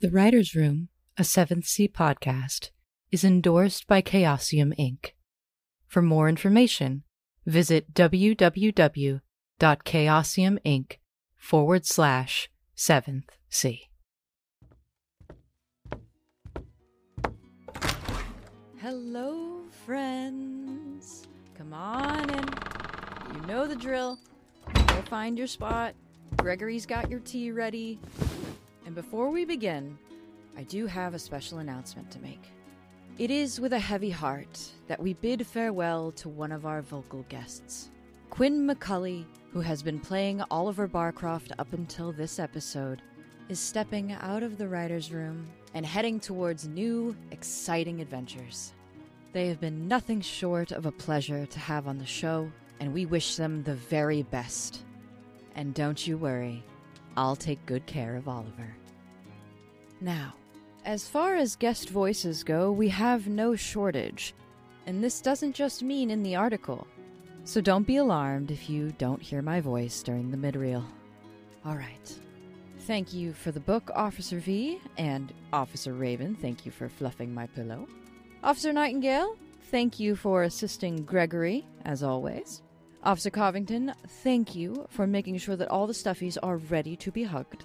The Writer's Room, a 7th Sea podcast, is endorsed by Chaosium Inc. For more information, visit www.chaosiuminc forward slash seventh sea. Hello, friends. Come on in. You know the drill. Go find your spot. Gregory's got your tea ready. And before we begin, I do have a special announcement to make. It is with a heavy heart that we bid farewell to one of our vocal guests. Quinn McCulley, who has been playing Oliver Barcroft up until this episode, is stepping out of the writer's room and heading towards new, exciting adventures. They have been nothing short of a pleasure to have on the show, and we wish them the very best. And don't you worry, I'll take good care of Oliver. Now, as far as guest voices go, we have no shortage. And this doesn't just mean in the article. So don't be alarmed if you don't hear my voice during the midroll. All right. Thank you for the book, Officer V, and Officer Raven, thank you for fluffing my pillow. Officer Nightingale, thank you for assisting Gregory, as always. Officer Covington, thank you for making sure that all the stuffies are ready to be hugged.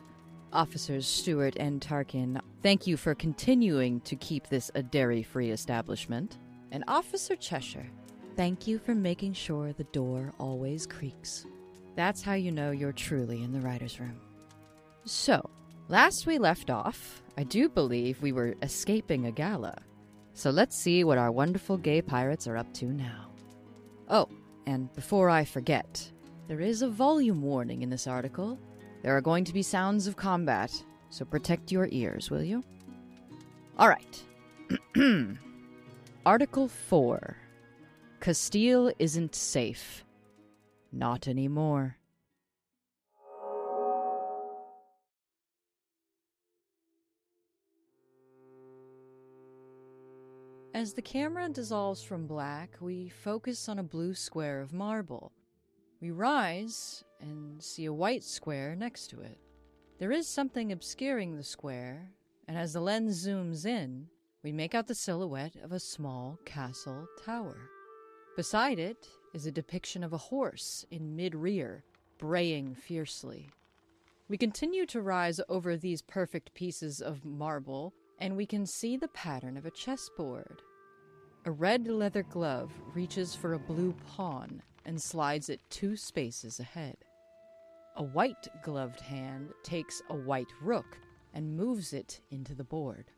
Officers Stewart and Tarkin, thank you for continuing to keep this a dairy free establishment. And Officer Cheshire, thank you for making sure the door always creaks. That's how you know you're truly in the writer's room. So, last we left off, I do believe we were escaping a gala. So let's see what our wonderful gay pirates are up to now. Oh, and before I forget, there is a volume warning in this article. There are going to be sounds of combat, so protect your ears, will you? All right. Article 4 Castille isn't safe. Not anymore. As the camera dissolves from black, we focus on a blue square of marble. We rise and see a white square next to it. There is something obscuring the square, and as the lens zooms in, we make out the silhouette of a small castle tower. Beside it is a depiction of a horse in mid rear, braying fiercely. We continue to rise over these perfect pieces of marble, and we can see the pattern of a chessboard. A red leather glove reaches for a blue pawn and slides it two spaces ahead. A white gloved hand takes a white rook and moves it into the board.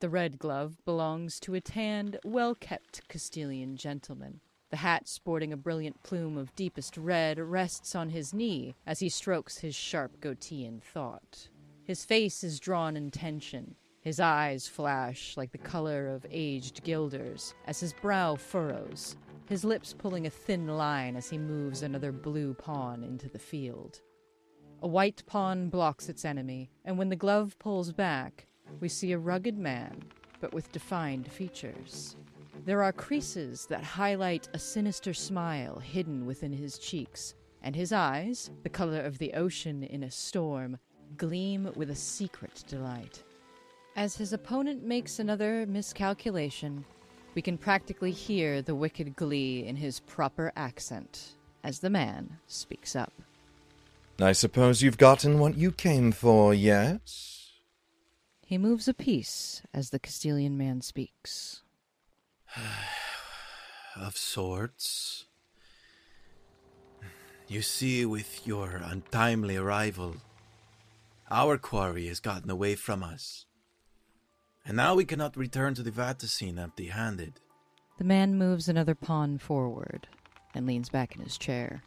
The red glove belongs to a tanned, well kept Castilian gentleman. The hat, sporting a brilliant plume of deepest red, rests on his knee as he strokes his sharp goatee in thought. His face is drawn in tension. His eyes flash like the color of aged guilders as his brow furrows, his lips pulling a thin line as he moves another blue pawn into the field. A white pawn blocks its enemy, and when the glove pulls back, we see a rugged man, but with defined features. There are creases that highlight a sinister smile hidden within his cheeks, and his eyes, the color of the ocean in a storm, gleam with a secret delight. As his opponent makes another miscalculation, we can practically hear the wicked glee in his proper accent as the man speaks up. I suppose you've gotten what you came for, yes? He moves a piece as the Castilian man speaks. of sorts. You see, with your untimely arrival, our quarry has gotten away from us. And now we cannot return to the Vaticine empty handed. The man moves another pawn forward and leans back in his chair.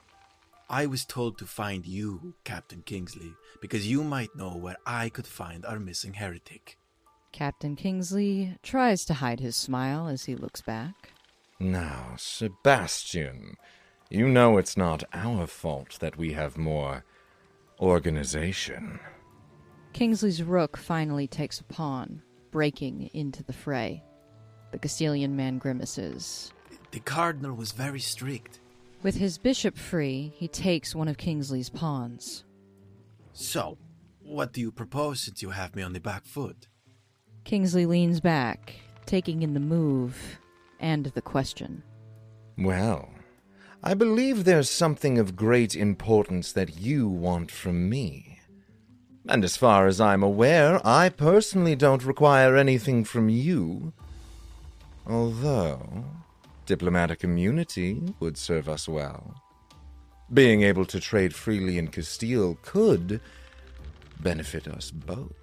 I was told to find you, Captain Kingsley, because you might know where I could find our missing heretic. Captain Kingsley tries to hide his smile as he looks back. Now, Sebastian, you know it's not our fault that we have more organization. Kingsley's rook finally takes a pawn, breaking into the fray. The Castilian man grimaces. The cardinal was very strict. With his bishop free, he takes one of Kingsley's pawns. So, what do you propose since you have me on the back foot? Kingsley leans back, taking in the move and the question. Well, I believe there's something of great importance that you want from me. And as far as I'm aware, I personally don't require anything from you. Although, diplomatic immunity would serve us well. Being able to trade freely in Castille could benefit us both.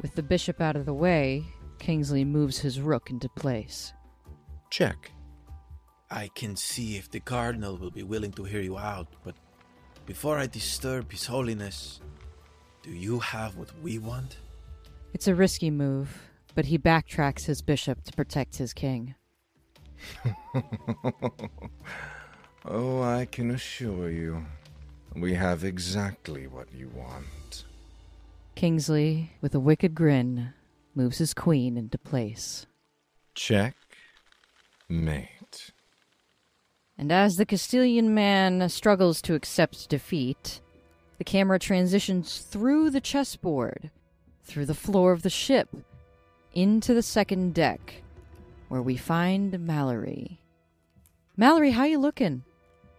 With the bishop out of the way, Kingsley moves his rook into place. Check. I can see if the Cardinal will be willing to hear you out, but before I disturb His Holiness, do you have what we want? It's a risky move, but he backtracks his bishop to protect his king. oh, I can assure you, we have exactly what you want. Kingsley, with a wicked grin, moves his queen into place. Check. Mate. And as the Castilian man struggles to accept defeat, the camera transitions through the chessboard, through the floor of the ship, into the second deck, where we find Mallory. Mallory, how you looking?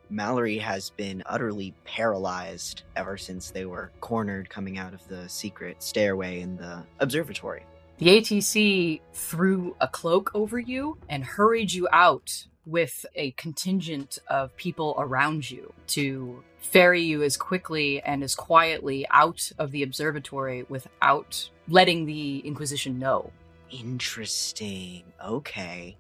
Mallory has been utterly paralyzed ever since they were cornered coming out of the secret stairway in the observatory. The ATC threw a cloak over you and hurried you out with a contingent of people around you to ferry you as quickly and as quietly out of the observatory without letting the Inquisition know. Interesting. Okay.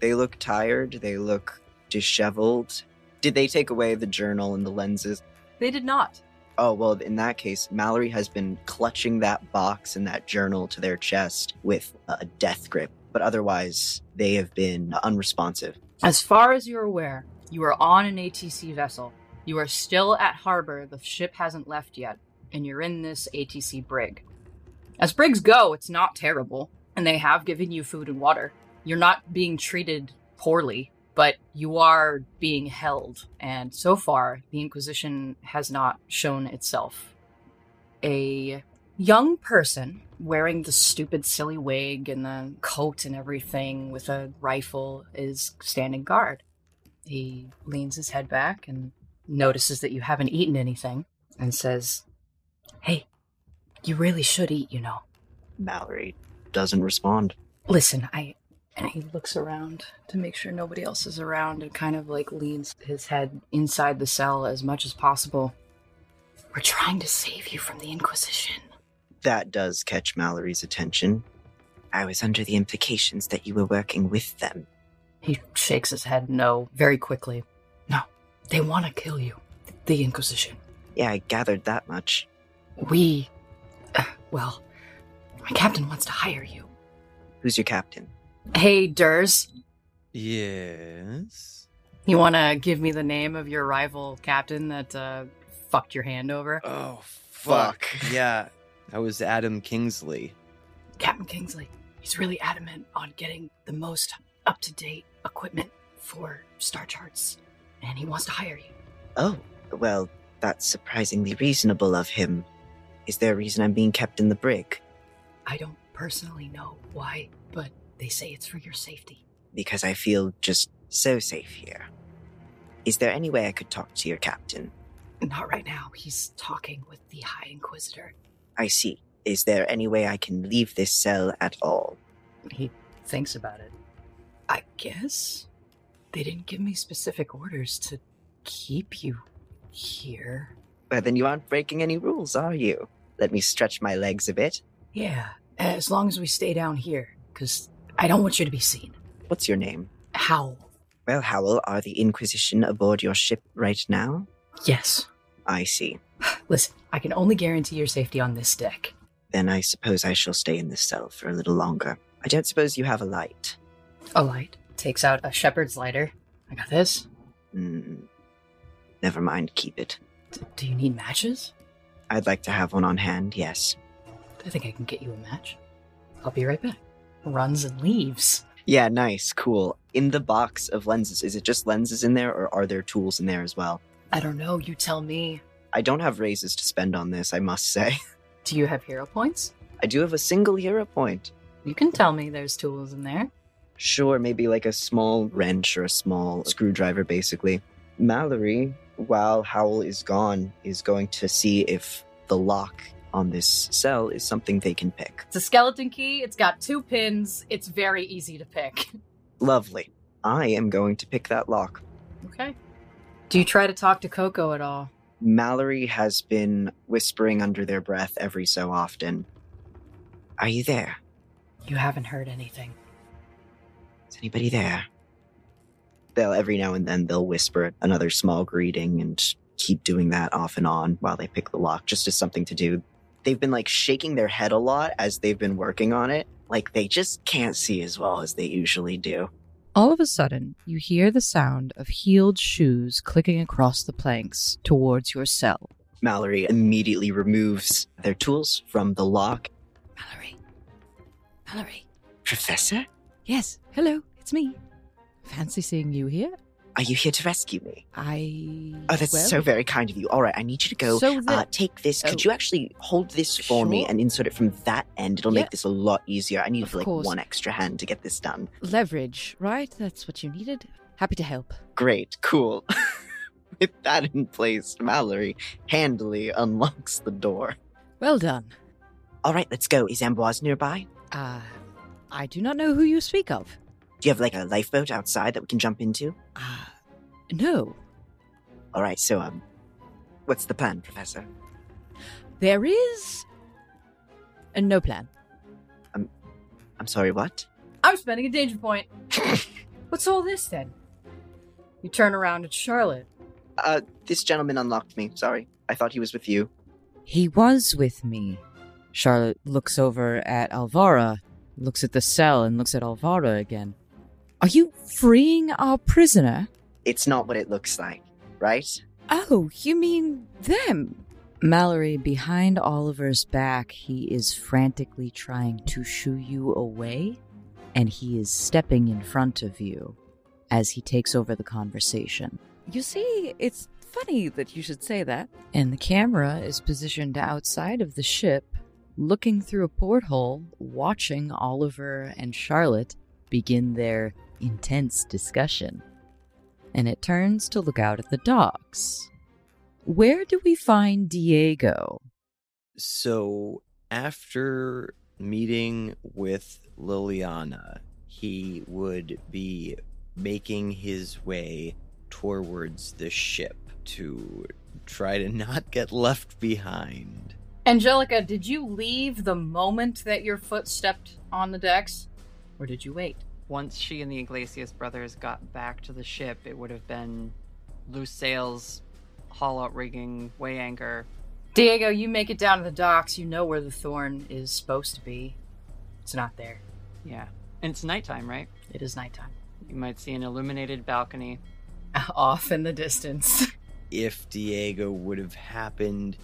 They look tired. They look disheveled. Did they take away the journal and the lenses? They did not. Oh, well, in that case, Mallory has been clutching that box and that journal to their chest with a death grip, but otherwise, they have been unresponsive. As far as you're aware, you are on an ATC vessel. You are still at harbor, the ship hasn't left yet, and you're in this ATC brig. As brigs go, it's not terrible, and they have given you food and water. You're not being treated poorly but you are being held, and so far, the Inquisition has not shown itself. A young person wearing the stupid, silly wig and the coat and everything with a rifle is standing guard. He leans his head back and notices that you haven't eaten anything and says, Hey, you really should eat, you know. Mallory doesn't respond. Listen, I and he looks around to make sure nobody else is around and kind of like leans his head inside the cell as much as possible. We're trying to save you from the Inquisition. That does catch Mallory's attention. I was under the implications that you were working with them. He shakes his head no very quickly. No, they want to kill you. The Inquisition. Yeah, I gathered that much. We. Uh, well, my captain wants to hire you. Who's your captain? Hey, Ders. Yes. You want to give me the name of your rival captain that uh, fucked your hand over? Oh, fuck. yeah, that was Adam Kingsley. Captain Kingsley. He's really adamant on getting the most up to date equipment for Star Charts, and he wants to hire you. Oh, well, that's surprisingly reasonable of him. Is there a reason I'm being kept in the brig? I don't personally know why, but they say it's for your safety. Because I feel just so safe here. Is there any way I could talk to your captain? Not right now. He's talking with the High Inquisitor. I see. Is there any way I can leave this cell at all? He thinks about it. I guess they didn't give me specific orders to keep you here. Well, then you aren't breaking any rules, are you? Let me stretch my legs a bit. Yeah, as long as we stay down here, because I don't want you to be seen. What's your name? How? Well, Howell, are the Inquisition aboard your ship right now? Yes. I see. Listen, I can only guarantee your safety on this deck. Then I suppose I shall stay in this cell for a little longer. I don't suppose you have a light. A light. Takes out a shepherd's lighter. I got this. Hmm. Never mind, keep it. D- do you need matches? I'd like to have one on hand, yes. I think I can get you a match. I'll be right back. Runs and leaves. Yeah, nice, cool. In the box of lenses, is it just lenses in there or are there tools in there as well? I don't know. You tell me. I don't have raises to spend on this, I must say. Do you have hero points? I do have a single hero point. You can tell me there's tools in there. Sure, maybe like a small wrench or a small screwdriver, basically. Mallory, while Howl is gone, is going to see if the lock on this cell is something they can pick. It's a skeleton key. It's got two pins. It's very easy to pick. Lovely. I am going to pick that lock. Okay. Do you try to talk to Coco at all? Mallory has been whispering under their breath every so often. Are you there? You haven't heard anything. Is anybody there? They'll every now and then they'll whisper another small greeting and keep doing that off and on while they pick the lock, just as something to do. They've been like shaking their head a lot as they've been working on it. Like they just can't see as well as they usually do. All of a sudden, you hear the sound of heeled shoes clicking across the planks towards your cell. Mallory immediately removes their tools from the lock. Mallory. Mallory. Professor, Yes. Hello. It's me. Fancy seeing you here. are you here to rescue me? I. Oh, that's well, so very kind of you. All right, I need you to go So the- uh, take this. Could oh. you actually hold this for me and insert it from that end? It'll Yeah. make this a lot easier. I need Of like course. one extra hand to get this done. leverage, right? That's what you needed. Happy to help. Great, cool. With that in place, Mallory handily unlocks the door. Well done. All right, let's go. Is Ambroise nearby? Uh, I do not know who you speak of. Do you have like a lifeboat outside that we can jump into? Uh, no. All right, so um, what's the plan, Professor? There is. A no plan. I'm sorry, what? I'm spending a danger point. What's all this then? You turn around at Charlotte. Uh, this gentleman unlocked me. Sorry, I thought he was with you. He was with me. Charlotte looks over at Alvara, looks at the cell, and looks at Alvara again. Are you freeing our prisoner? It's not what it looks like, right? Oh, you mean them? Mallory, behind Oliver's back, he is frantically trying to shoo you away, and he is stepping in front of you as he takes over the conversation. You see, it's funny that you should say that. And the camera is positioned outside of the ship, looking through a porthole, watching Oliver and Charlotte begin their intense discussion. And it turns to look out at the docks. Where do we find Diego? So after meeting with Liliana, he would be making his way towards the ship to try to not get left behind. Angellica, did you leave the moment that your foot stepped on the decks? Or did you wait? Once she and the Iglesias brothers got back to the ship, it would have been loose sails, haul out rigging, weigh anchor. Diego, you make it down to the docks. You know where the thorn is supposed to be. It's not there. Yeah. And it's nighttime, right? It is nighttime. You might see an illuminated balcony. Off in the distance. If Diego would have happened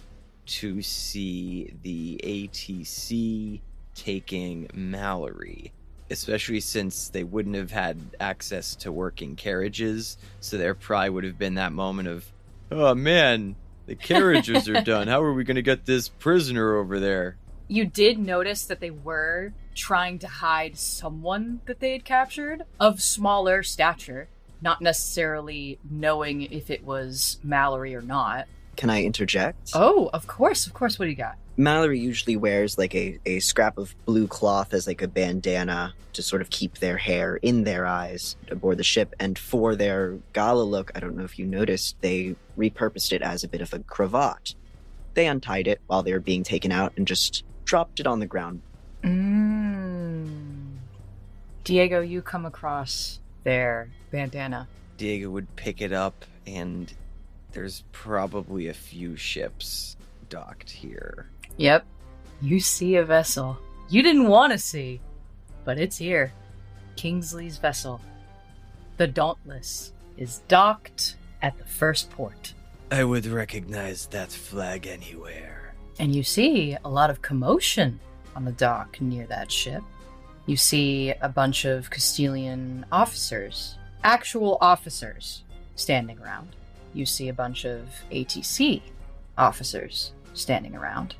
to see the ATC taking Mallory, especially since they wouldn't have had access to working carriages, so there probably would have been that moment of, oh man, the carriages are done. How are we going to get this prisoner over there? you did notice that they were trying to hide someone that they had captured of smaller stature, not necessarily knowing if it was Mallory or not. Can I interject? Oh, of course, of course. What do you got? Mallory usually wears like a, a scrap of blue cloth as like a bandana to sort of keep their hair in their eyes aboard the ship. And for their gala look, I don't know if you noticed, they repurposed it as a bit of a cravat. They untied it while they were being taken out and just dropped it on the ground. Mm. Diego, you come across their bandana. Diego would pick it up, and there's probably a few ships docked here. Yep. You see a vessel you didn't want to see, but it's here. Kingsley's vessel. The Dauntless is docked at the first port. I would recognize that flag anywhere. And you see a lot of commotion on the dock near that ship. You see a bunch of Castilian officers, actual officers, standing around. You see a bunch of ATC officers standing around.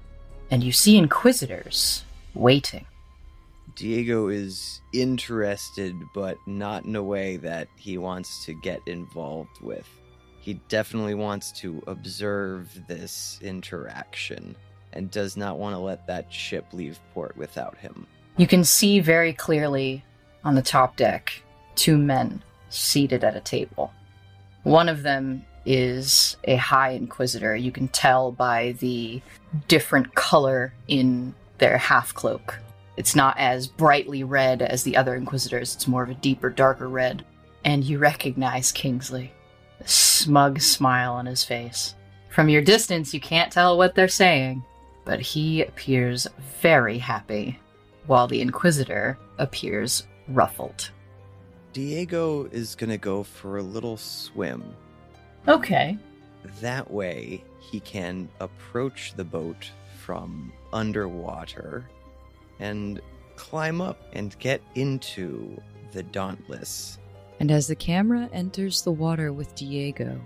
and you see Inquisitors waiting. Diego is interested, but not in a way that he wants to get involved with. He definitely wants to observe this interaction and does not want to let that ship leave port without him. You can see very clearly on the top deck two men seated at a table. One of them is a High Inquisitor. You can tell by the different color in their half cloak. It's not as brightly red as the other Inquisitors, it's more of a deeper, darker red. And you recognize Kingsley. A smug smile on his face. From your distance, you can't tell what they're saying, but he appears very happy, while the Inquisitor appears ruffled. Diego is going to go for a little swim. Okay. That way, he can approach the boat from underwater and climb up and get into the Dauntless. And as the camera enters the water with Diego,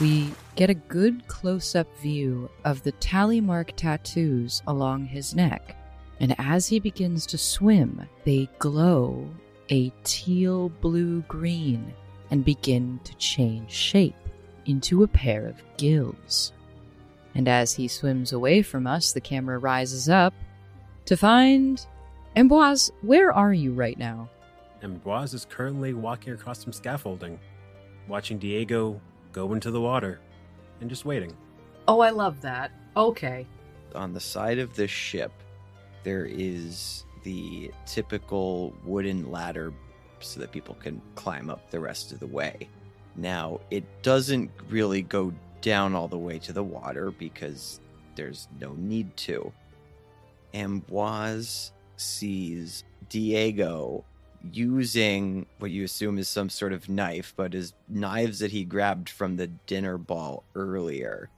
we get a good close up view of the tally mark tattoos along his neck. And as he begins to swim, they glow a teal blue green and begin to change shape into a pair of gills. And as he swims away from us, the camera rises up to find. Ambroise, where are you right now? Ambroise is currently walking across some scaffolding, watching Diego go into the water, and just waiting. Oh, I love that. Okay. On the side of this ship, there is the typical wooden ladder so that people can climb up the rest of the way. Now, it doesn't really go down all the way to the water because there's no need to. Ambroise sees Diego using what you assume is some sort of knife, but is knives that he grabbed from the dinner ball earlier,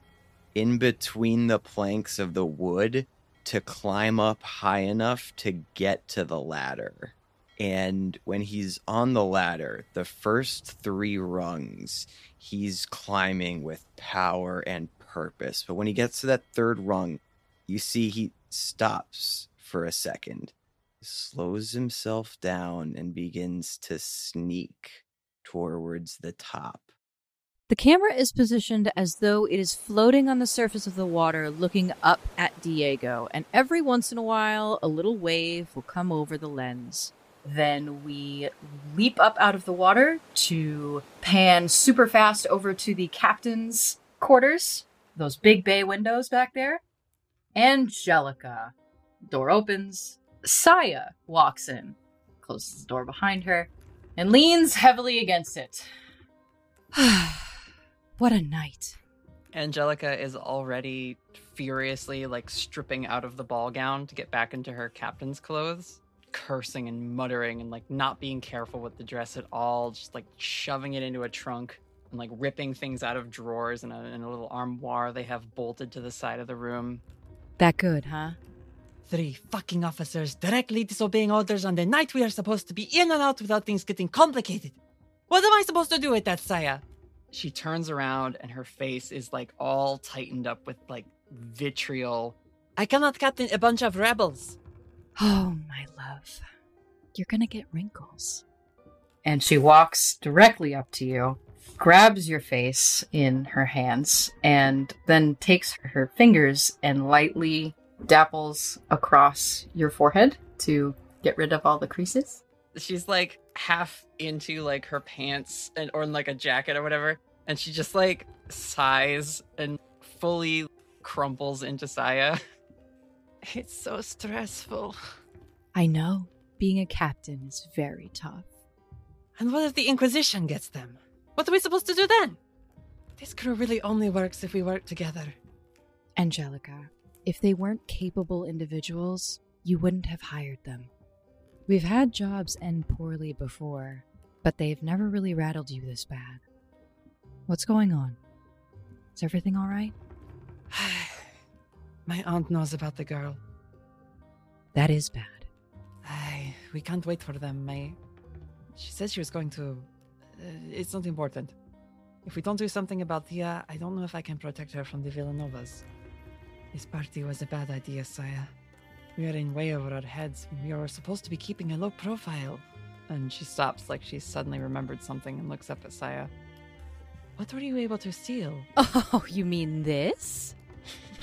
in between the planks of the wood to climb up high enough to get to the ladder. And when he's on the ladder, the first three rungs, he's climbing with power and purpose. But when he gets to that third rung, you see he stops for a second, slows himself down, and begins to sneak towards the top. The camera is positioned as though it is floating on the surface of the water, looking up at Diego, and every once in a while, a little wave will come over the lens. Then we leap up out of the water to pan super fast over to the captain's quarters, those big bay windows back there. Angellica. Door opens. Saya walks in, closes the door behind her, and leans heavily against it. what a night. Angellica is already furiously like stripping out of the ball gown to get back into her captain's clothes, cursing and muttering and like not being careful with the dress at all, just like shoving it into a trunk and like ripping things out of drawers and a, in a little armoire they have bolted to the side of the room. That good, huh? Three fucking officers directly disobeying orders on the night we are supposed to be in and out without things getting complicated. What am I supposed to do with that, Saya? She turns around and her face is like all tightened up with like vitriol. I cannot captain a bunch of rebels. Oh, my love. You're gonna get wrinkles. And she walks directly up to you, grabs your face in her hands, and then takes her fingers and lightly dapples across your forehead to get rid of all the creases. She's like half into like her pants and or in like a jacket or whatever, and she just like sighs and fully crumples into Saya. It's so stressful. I know. Being a captain is very tough. And what if the Inquisition gets them? What are we supposed to do then? This crew really only works if we work together. Angellica, if they weren't capable individuals, you wouldn't have hired them. We've had jobs end poorly before, but they've never really rattled you this bad. What's going on? Is everything all right? My aunt knows about the girl. That is bad. Ay, we can't wait for them. My, she said she was going to. Uh, it's not important. If we don't do something about Thea, I don't know if I can protect her from the Villanovas. This party was a bad idea, Saya. We are in way over our heads. We were supposed to be keeping a low profile. And she stops like she's suddenly remembered something and looks up at Saya. What were you able to steal? Oh, you mean this?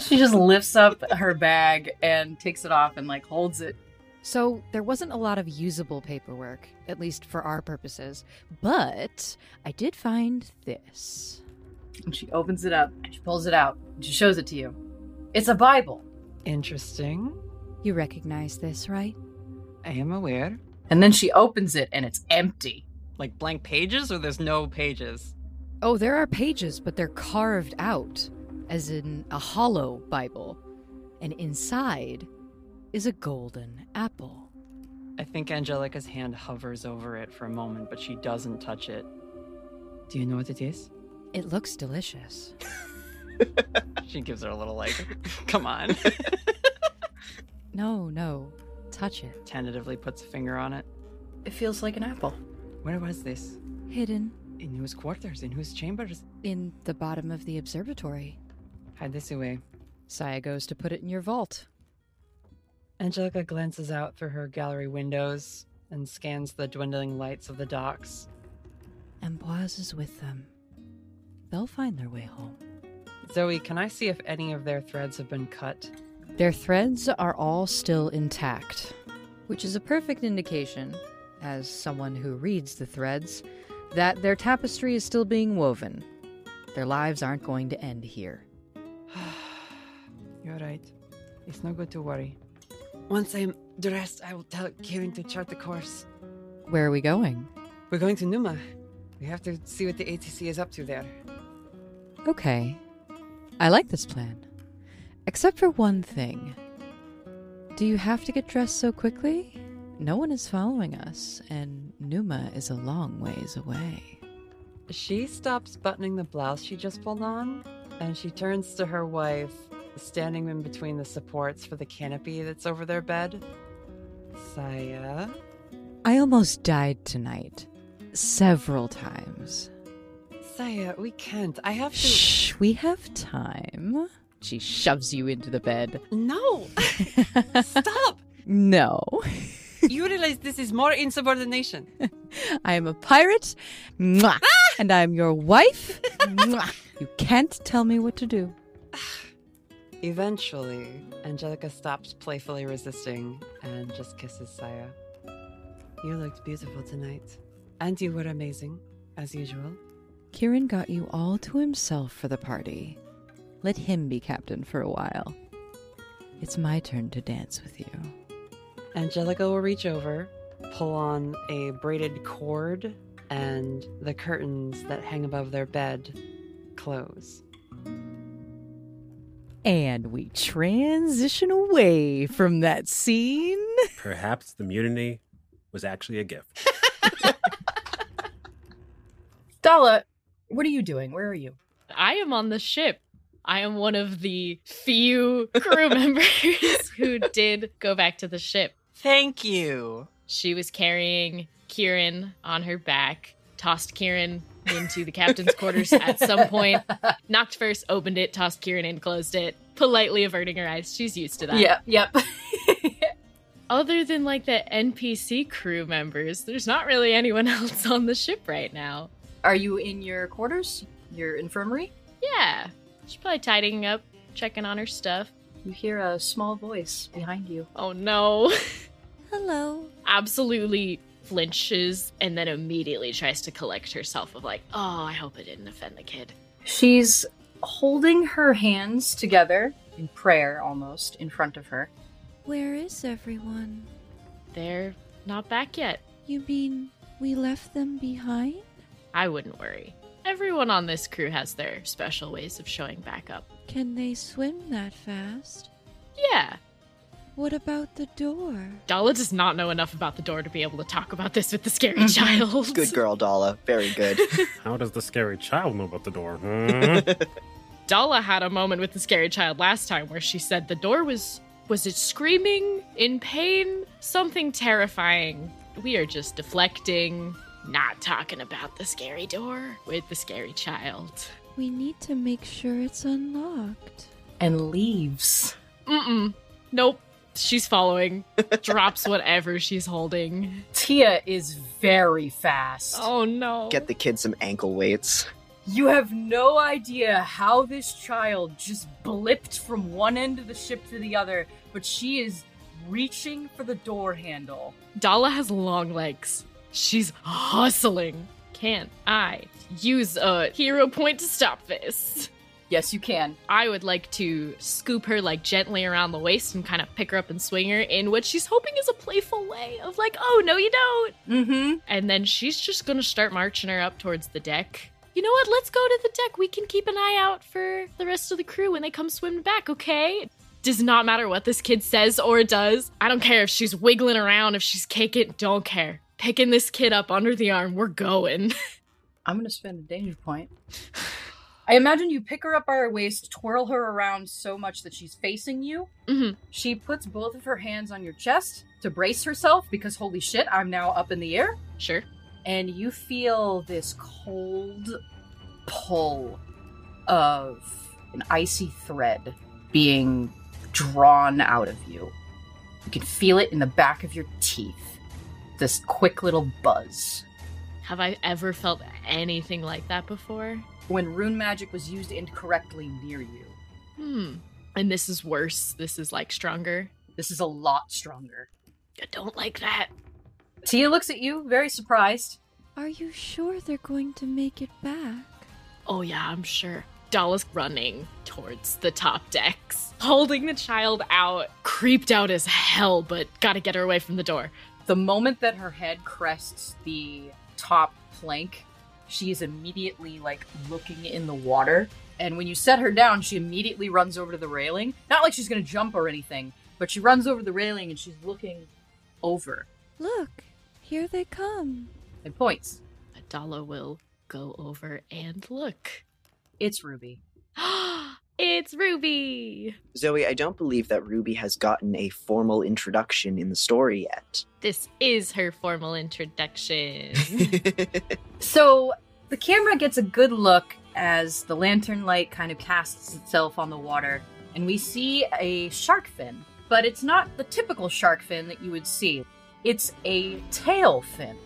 She just lifts up her bag and takes it off and like holds it. So, there wasn't a lot of usable paperwork, at least for our purposes, but I did find this. And she opens it up and she pulls it out and she shows it to you. It's a Bible. Interesting. You recognize this, right? I am aware. And then she opens it and it's empty. Like blank pages or there's no pages? Oh, there are pages, but they're carved out, as in a hollow Bible. And inside is a golden apple. I think Angellica's hand hovers over it for a moment, but she doesn't touch it. Do you know what it is? It looks delicious. She gives her a little like, come on. No, no, touch it. Tentatively puts a finger on it. It feels like an apple. Where was this? Hidden In whose quarters? In whose chambers? in the bottom of the observatory. Hide this away. Saya goes to put it in your vault. Angellica glances out through her gallery windows and scans the dwindling lights of the docks. Ambroise is with them. They'll find their way home. Zoe, can I see if any of their threads have been cut? Their threads are all still intact, which is a perfect indication, as someone who reads the threads, that their tapestry is still being woven. Their lives aren't going to end here. You're right. It's no good to worry. Once I'm dressed, I will tell Kieran to chart the course. Where are we going? We're going to Numa. We have to see what the ATC is up to there. Okay. I like this plan. Except for one thing. Do you have to get dressed so quickly? No one is following us, and Numa is a long ways away. She stops buttoning the blouse she just pulled on, and she turns to her wife, standing in between the supports for the canopy that's over their bed. Saya? I almost died tonight. Several times. Saya, we can't. I have to. Shh, we have time. She shoves you into the bed. No! Stop! No. You realize this is more insubordination. I am a pirate, mwah, ah! and I'm your wife. You can't tell me what to do. Eventually, Angellica stops playfully resisting and just kisses Saya. You looked beautiful tonight. And you were amazing, as usual. Kieran got you all to himself for the party. Let him be captain for a while. It's my turn to dance with you. Angellica will reach over, pull on a braided cord, and the curtains that hang above their bed close. And we transition away from that scene. Perhaps the mutiny was actually a gift. Dalla, what are you doing? Where are you? I am on the ship. I am one of the few crew members who did go back to the ship. Thank you. She was carrying Kieran on her back, tossed Kieran into the captain's quarters at some point, knocked first, opened it, tossed Kieran in, closed it, politely averting her eyes. She's used to that. Yeah, yep. Other than like the NPC crew members, there's not really anyone else on the ship right now. Are you in your quarters? Your infirmary? Yeah. She's probably tidying up, checking on her stuff. You hear a small voice behind you. Oh no. Hello. Absolutely flinches and then immediately tries to collect herself of like, oh, I hope I didn't offend the kid. She's holding her hands together in prayer almost in front of her. Where is everyone? They're not back yet. You mean we left them behind? I wouldn't worry. Everyone on this crew has their special ways of showing back up. Can they swim that fast? Yeah. What about the door? Dalla does not know enough about the door to be able to talk about this with the scary child. Good girl, Dalla. Very good. How does the scary child know about the door? Hmm? Dalla had a moment with the scary child last time where she said the door was was it screaming in pain? Something terrifying. We are just deflecting, not talking about the scary door with the scary child. We need to make sure it's unlocked. and leaves. Mm-mm. Nope. She's following. Drops whatever she's holding. Tia is very fast. Oh no. Get the kid some ankle weights. You have no idea how this child just blipped from one end of the ship to the other, but she is reaching for the door handle. Dalla has long legs. She's hustling. Can't I use a hero point to stop this? Yes, you can. I would like to scoop her like gently around the waist and kind of pick her up and swing her in what she's hoping is a playful way of like, oh no, you don't. Mm-hmm. And then she's just gonna start marching her up towards the deck. You know what? Let's go to the deck. We can keep an eye out for the rest of the crew when they come swimming back, okay? Does not matter what this kid says or does. I don't care if she's wiggling around, if she's kicking, don't care. Picking this kid up under the arm, we're going. I'm gonna spend a danger point. I imagine you pick her up by her waist, twirl her around so much that she's facing you. Mhm. She puts both of her hands on your chest to brace herself because holy shit, I'm now up in the air. Sure. And you feel this cold pull of an icy thread being drawn out of you. You can feel it in the back of your teeth. This quick little buzz. Have I ever felt anything like that before? When rune magic was used incorrectly near you. Hmm. And this is worse. This is like stronger. This is a lot stronger. I don't like that. Tia looks at you, very surprised. Are you sure they're going to make it back? Oh, yeah, I'm sure. Dalla's running towards the top decks, holding the child out, creeped out as hell, but gotta get her away from the door. The moment that her head crests the top plank, she is immediately like looking in the water. And when you set her down, she immediately runs over to the railing. Not like she's gonna jump or anything, but she runs over the railing and she's looking over Look, here they come. and points. Dalla will go over and look. It's Ruby. it's Ruby! Zoe, I don't believe that Ruby has gotten a formal introduction in the story yet. This is her formal introduction. So the camera gets a good look as the lantern light kind of casts itself on the water, and we see a shark fin. But it's not the typical shark fin that you would see, it's a tail fin.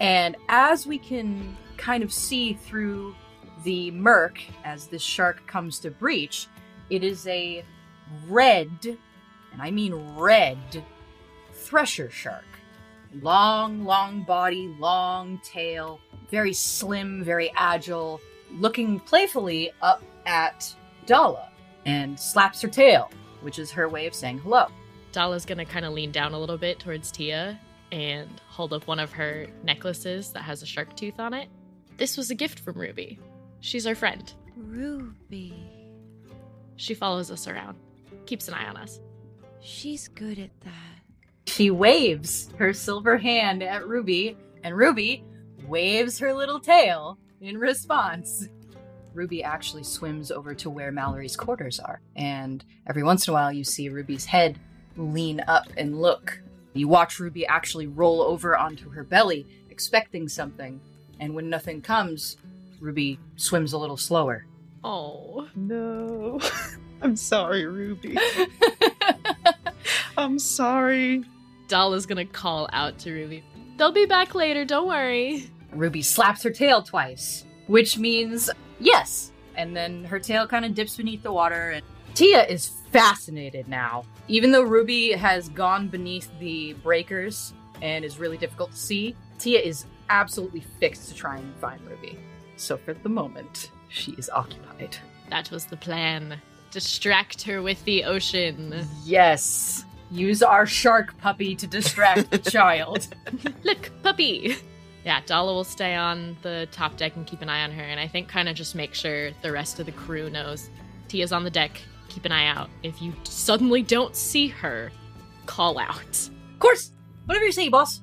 And as we can kind of see through the murk as this shark comes to breach, it is a red, and I mean red, thresher shark. Long, long body, long tail, very slim, very agile, looking playfully up at Dalla and slaps her tail, which is her way of saying hello. Dalla's gonna kind of lean down a little bit towards Tia and hold up one of her necklaces that has a shark tooth on it. This was a gift from Ruby. She's our friend. Ruby. She follows us around, keeps an eye on us. She's good at that. She waves her silver hand at Ruby, and Ruby waves her little tail in response. Ruby actually swims over to where Mallory's quarters are, and every once in a while you see Ruby's head lean up and look. You watch Ruby actually roll over onto her belly, expecting something, and when nothing comes, Ruby swims a little slower. Oh. No. I'm sorry, Ruby. I'm sorry. Dalla's gonna call out to Ruby. They'll be back later, don't worry. Ruby slaps her tail twice, which means yes. And then her tail kind of dips beneath the water. And Tia is fascinated now. Even though Ruby has gone beneath the breakers and is really difficult to see, Tia is absolutely fixed to try and find Ruby. So for the moment, she is occupied. That was the plan. Distract her with the ocean. Yes. Use our shark puppy to distract the child. Look, puppy! Yeah, Dalla will stay on the top deck and keep an eye on her, and I think kind of just make sure the rest of the crew knows. Tia's on the deck, keep an eye out. If you suddenly don't see her, call out. Of course, whatever you say, boss.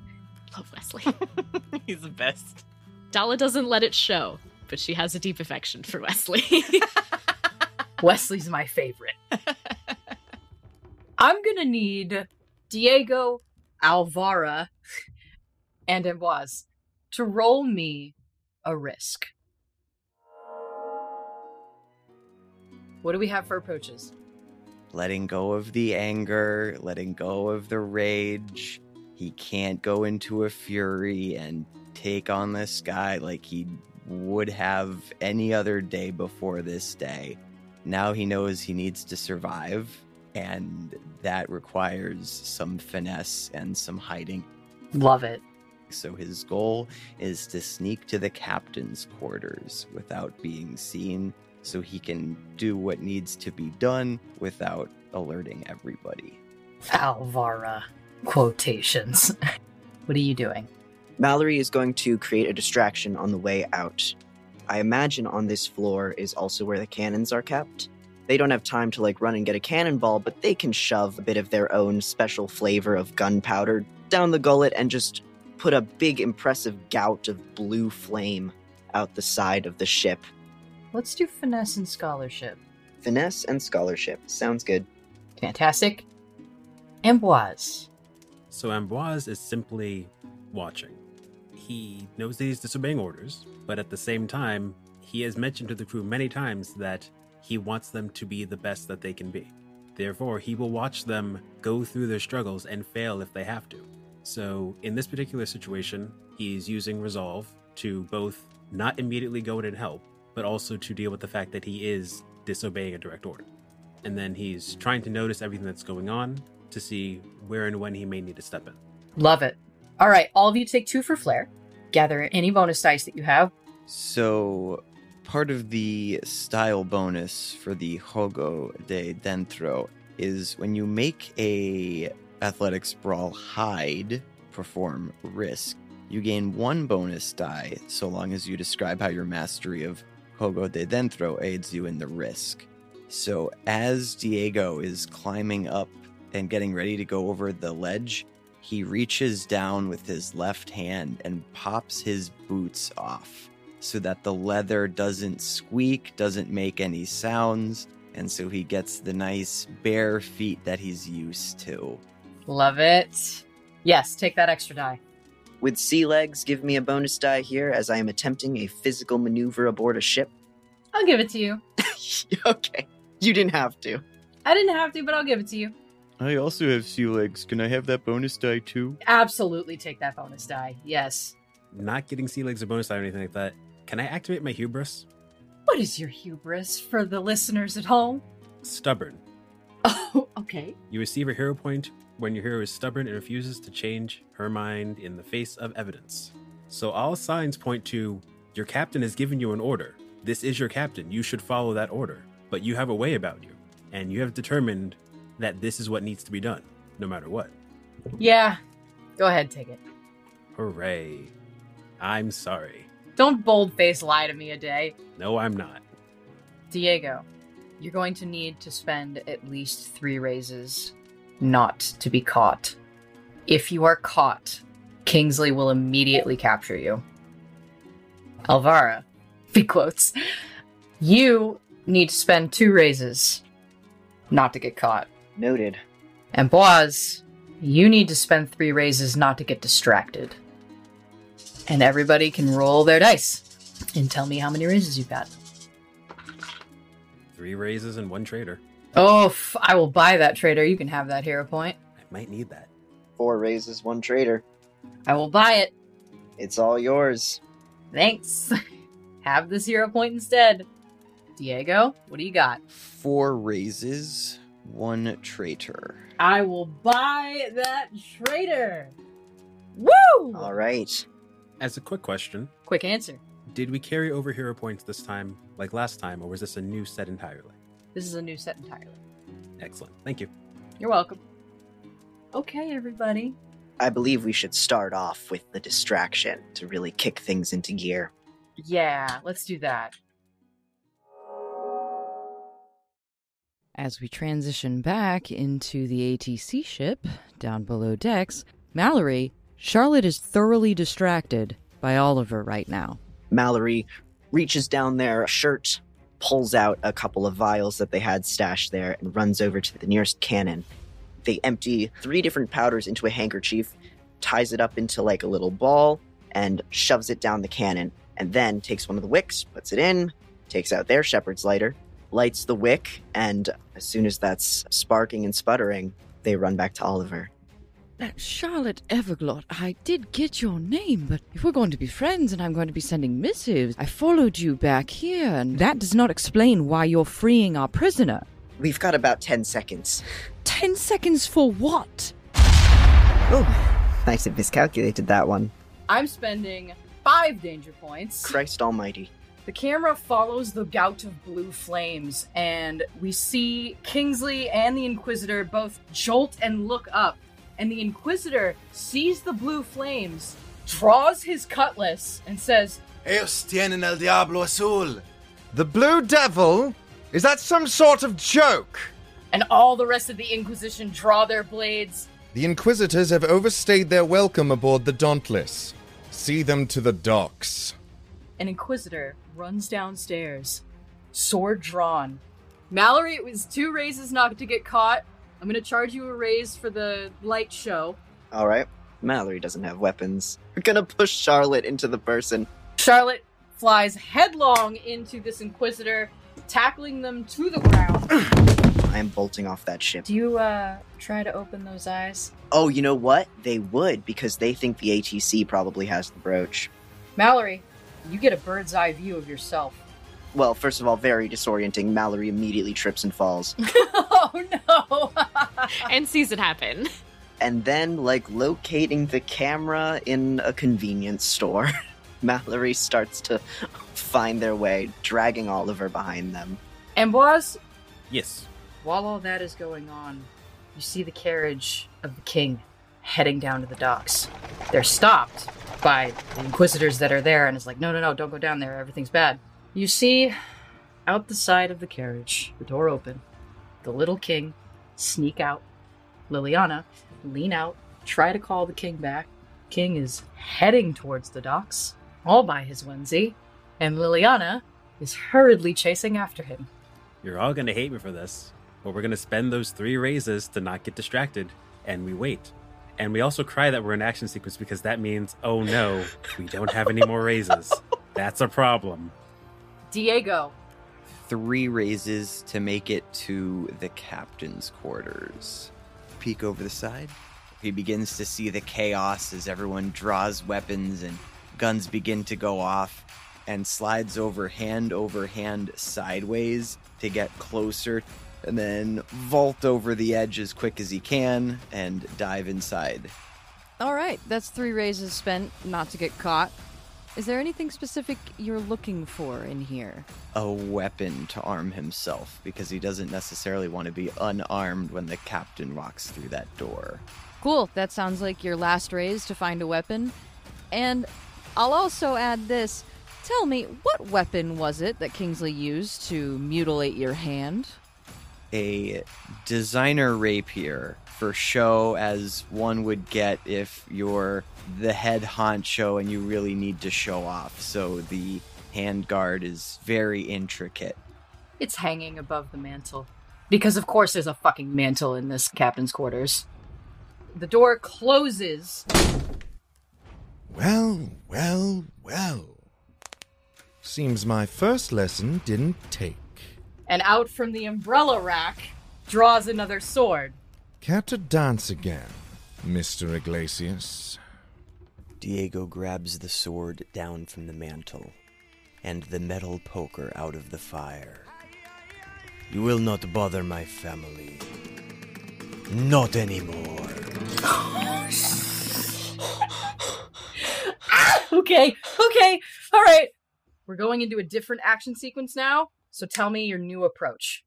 Love Wesley. He's the best. Dalla doesn't let it show, but she has a deep affection for Wesley. Wesley's my favorite. I'm gonna need Diego, Alvara, and Ambroise to roll me a risk. What do we have for approaches? letting go of the anger, letting go of the rage. He can't go into a fury and take on this guy like he would have any other day before this day. Now he knows he needs to survive, and that requires some finesse and some hiding. Love it. So his goal is to sneak to the captain's quarters without being seen so he can do what needs to be done without alerting everybody. Alvara quotations. what are you doing? Mallory is going to create a distraction on the way out. I imagine on this floor is also where the cannons are kept. They don't have time to like run and get a cannonball, but they can shove a bit of their own special flavor of gunpowder down the gullet and just put a big impressive gout of blue flame out the side of the ship. Let's do finesse and scholarship. Finesse and scholarship. Sounds good. Fantastic. Ambroise. So Ambroise is simply watching. He knows that he's disobeying orders, but at the same time, he has mentioned to the crew many times that he wants them to be the best that they can be. Therefore, he will watch them go through their struggles and fail if they have to. So, in this particular situation, he's using resolve to both not immediately go in and help, but also to deal with the fact that he is disobeying a direct order. And then he's trying to notice everything that's going on to see where and when he may need to step in. Love it. All right, all of you take two for flair. Gather any bonus dice that you have. So, part of the style bonus for the Hogo de Dentro is when you make a athletics brawl hide perform risk, you gain one bonus die so long as you describe how your mastery of Hogo de Dentro aids you in the risk. So, as Diego is climbing up and getting ready to go over the ledge, he reaches down with his left hand and pops his boots off so that the leather doesn't squeak, doesn't make any sounds, and so he gets the nice bare feet that he's used to. Love it. Yes, take that extra die. With sea legs, give me a bonus die here as I am attempting a physical maneuver aboard a ship. I'll give it to you. okay. You didn't have to. I didn't have to, but I'll give it to you. I also have sea legs. Can I have that bonus die too? Absolutely take that bonus die. Yes. Not getting sea legs or bonus die or anything like that. Can I activate my hubris? What is your hubris for the listeners at home? Stubborn. Oh, okay. You receive a hero point when your hero is stubborn and refuses to change her mind in the face of evidence. So all signs point to your captain has given you an order. This is your captain. You should follow that order. But you have a way about you, and you have determined that this is what needs to be done, no matter what. Yeah. Go ahead, take it. Hooray. I'm sorry. Don't boldface lie to me Ade. No, I'm not. Diego, you're going to need to spend at least three raises not to be caught. If you are caught, Kingsley will immediately capture you. Alvara, be quotes. You need to spend two raises not to get caught. Noted. And Boaz, you need to spend three raises not to get distracted. And everybody can roll their dice and tell me how many raises you've got. Three raises and one trader. Oh, f- I will buy that trader. You can have that hero point. I might need that. Four raises, one trader. I will buy it. It's all yours. Thanks. have this hero point instead. Diego, what do you got? Four raises, one traitor. I will buy that traitor. Woo! All right. As a quick question, Quick answer. did we carry over hero points this time like last time, or was this a new set entirely? This is a new set entirely. Excellent. Thank you. You're welcome. Okay, everybody. I believe we should start off with the distraction to really kick things into gear. Yeah, let's do that. As we transition back into the ATC ship down below decks, Mallory, Charlotte is thoroughly distracted by Oliver right now. Mallory reaches down their shirt, pulls out a couple of vials that they had stashed there, and runs over to the nearest cannon. They empty three different powders into a handkerchief, ties it up into like a little ball, and shoves it down the cannon, and then takes one of the wicks, puts it in, takes out their shepherd's lighter, lights the wick, and as soon as that's sparking and sputtering, they run back to Oliver. Uh, Charlotte Everglot, I did get your name, but if we're going to be friends and I'm going to be sending missives, I followed you back here, and that does not explain why you're freeing our prisoner. We've got about 10 seconds. Ten seconds for what? Oh, nice have miscalculated that one. I'm spending five danger points. Christ almighty. The camera follows the gout of blue flames, and we see Kingsley and the Inquisitor both jolt and look up. And the Inquisitor sees the blue flames, draws his cutlass, and says, Ellos tienen el Diablo Azul. The Blue Devil? Is that some sort of joke? and all the rest of the Inquisition draw their blades. The Inquisitors have overstayed their welcome aboard the Dauntless. See them to the docks. An Inquisitor runs downstairs, sword drawn. Mallory, it was two raises not to get caught. I'm gonna charge you a raise for the light show. All right. Mallory doesn't have weapons. We're gonna push Charlotte into the person. Charlotte flies headlong into this Inquisitor, tackling them to the ground. I am bolting off that ship. Do you uh try to open those eyes? Oh, you know what? They would because they think the ATC probably has the brooch. Mallory, you get a bird's eye view of yourself. Well, first of all, very disorienting. Mallory immediately trips and falls. oh no! and sees it happen. and then, like, locating the camera in a convenience store, Mallory starts to find their way, dragging Oliver behind them. Ambroise, Yes. while all that is going on, you see the carriage of the king heading down to the docks. They're stopped by the inquisitors that are there, and it's like, no, no, no, don't go down there. Everything's bad. You see, out the side of the carriage, the door open, the little king sneak out. Liliana lean out, try to call the king back. King is heading towards the docks, all by his onesie, and Liliana is hurriedly chasing after him. You're all gonna hate me for this, but we're gonna spend those three raises to not get distracted, and we wait. And we also cry that we're in action sequence because that means, oh no, we don't have any more raises. That's a problem. Diego, Three raises to make it to the captain's quarters. Peek over the side. He begins to see the chaos as everyone draws weapons and guns begin to go off and slides over hand over hand sideways to get closer and then vault over the edge as quick as he can and dive inside. All right, that's three raises spent not to get caught. Is there anything specific you're looking for in here? A weapon to arm himself because he doesn't necessarily want to be unarmed when the captain walks through that door. Cool, that sounds like your last raise to find a weapon. And I'll also add this. Tell me, what weapon was it that Kingsley used to mutilate your hand? A designer rapier for show as one would get if you're the head honcho and you really need to show off. So the handguard is very intricate. it's hanging above the mantle. Because, of course, there's a fucking mantle in this captain's quarters. The door closes. Well, well, well. Seems my first lesson didn't take. And out from the umbrella rack draws another sword. Care to dance again, Mr. Iglesias? Diego grabs the sword down from the mantle and the metal poker out of the fire. You will not bother my family. Not anymore. Ah, okay, okay, all right. We're going into a different action sequence now, so tell me your new approach.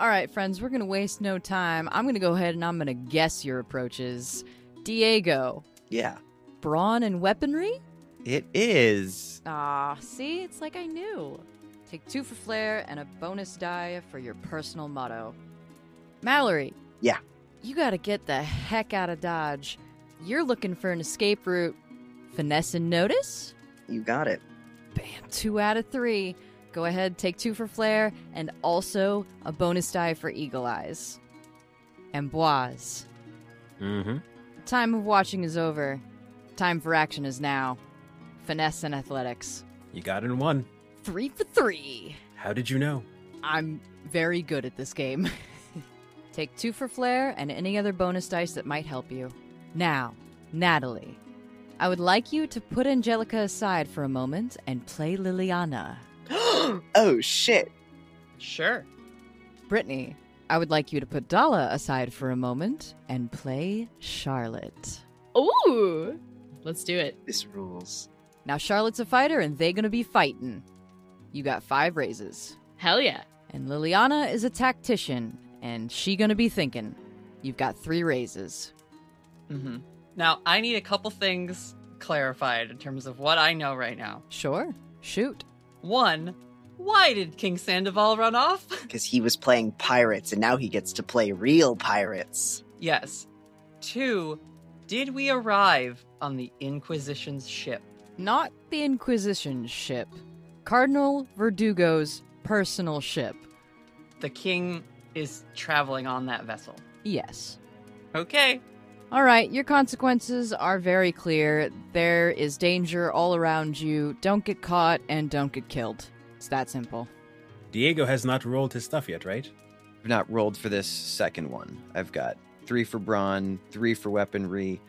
All right, friends, we're going to waste no time. I'm going to go ahead and I'm going to guess your approaches. Diego, Yeah, brawn and weaponry? it is. Ah, see, it's like I knew. Take two for flair and a bonus die for your personal motto. Mallory. Yeah. You gotta get the heck out of Dodge. You're looking for an escape route. Finesse and notice? You got it. Bam, two out of three. Go ahead, take two for flair, and also a bonus die for eagle eyes. Ambroise. Mm-hmm. Time of watching is over. Time for action is now. Finesse and athletics. You got in one. Three for three. How did you know? I'm very good at this game. Take two for flair and any other bonus dice that might help you. Now, Natalie, I would like you to put Angellica aside for a moment and play Liliana. oh shit. Sure. Brittany, I would like you to put Dalla aside for a moment and play Charlotte. Ooh. Let's do it. This rules. Now Charlotte's a fighter and they gonna be fighting. You got five raises. Hell yeah. And Liliana is a tactician and she gonna be thinking. You've got three raises. Mm-hmm. Now, I need a couple things clarified in terms of what I know right now. Sure. Shoot. One, why did King Sandoval run off? Because he was playing pirates and now he gets to play real pirates. yes. Two, did we arrive on the Inquisition's ship? Not the Inquisition ship. Cardinal Verdugo's personal ship. The king is traveling on that vessel. Yes. Okay. All right, your consequences are very clear. There is danger all around you. Don't get caught and don't get killed. It's that simple. Diego has not rolled his stuff yet, right? I've not rolled for this second one. I've got three for brawn, three for weaponry,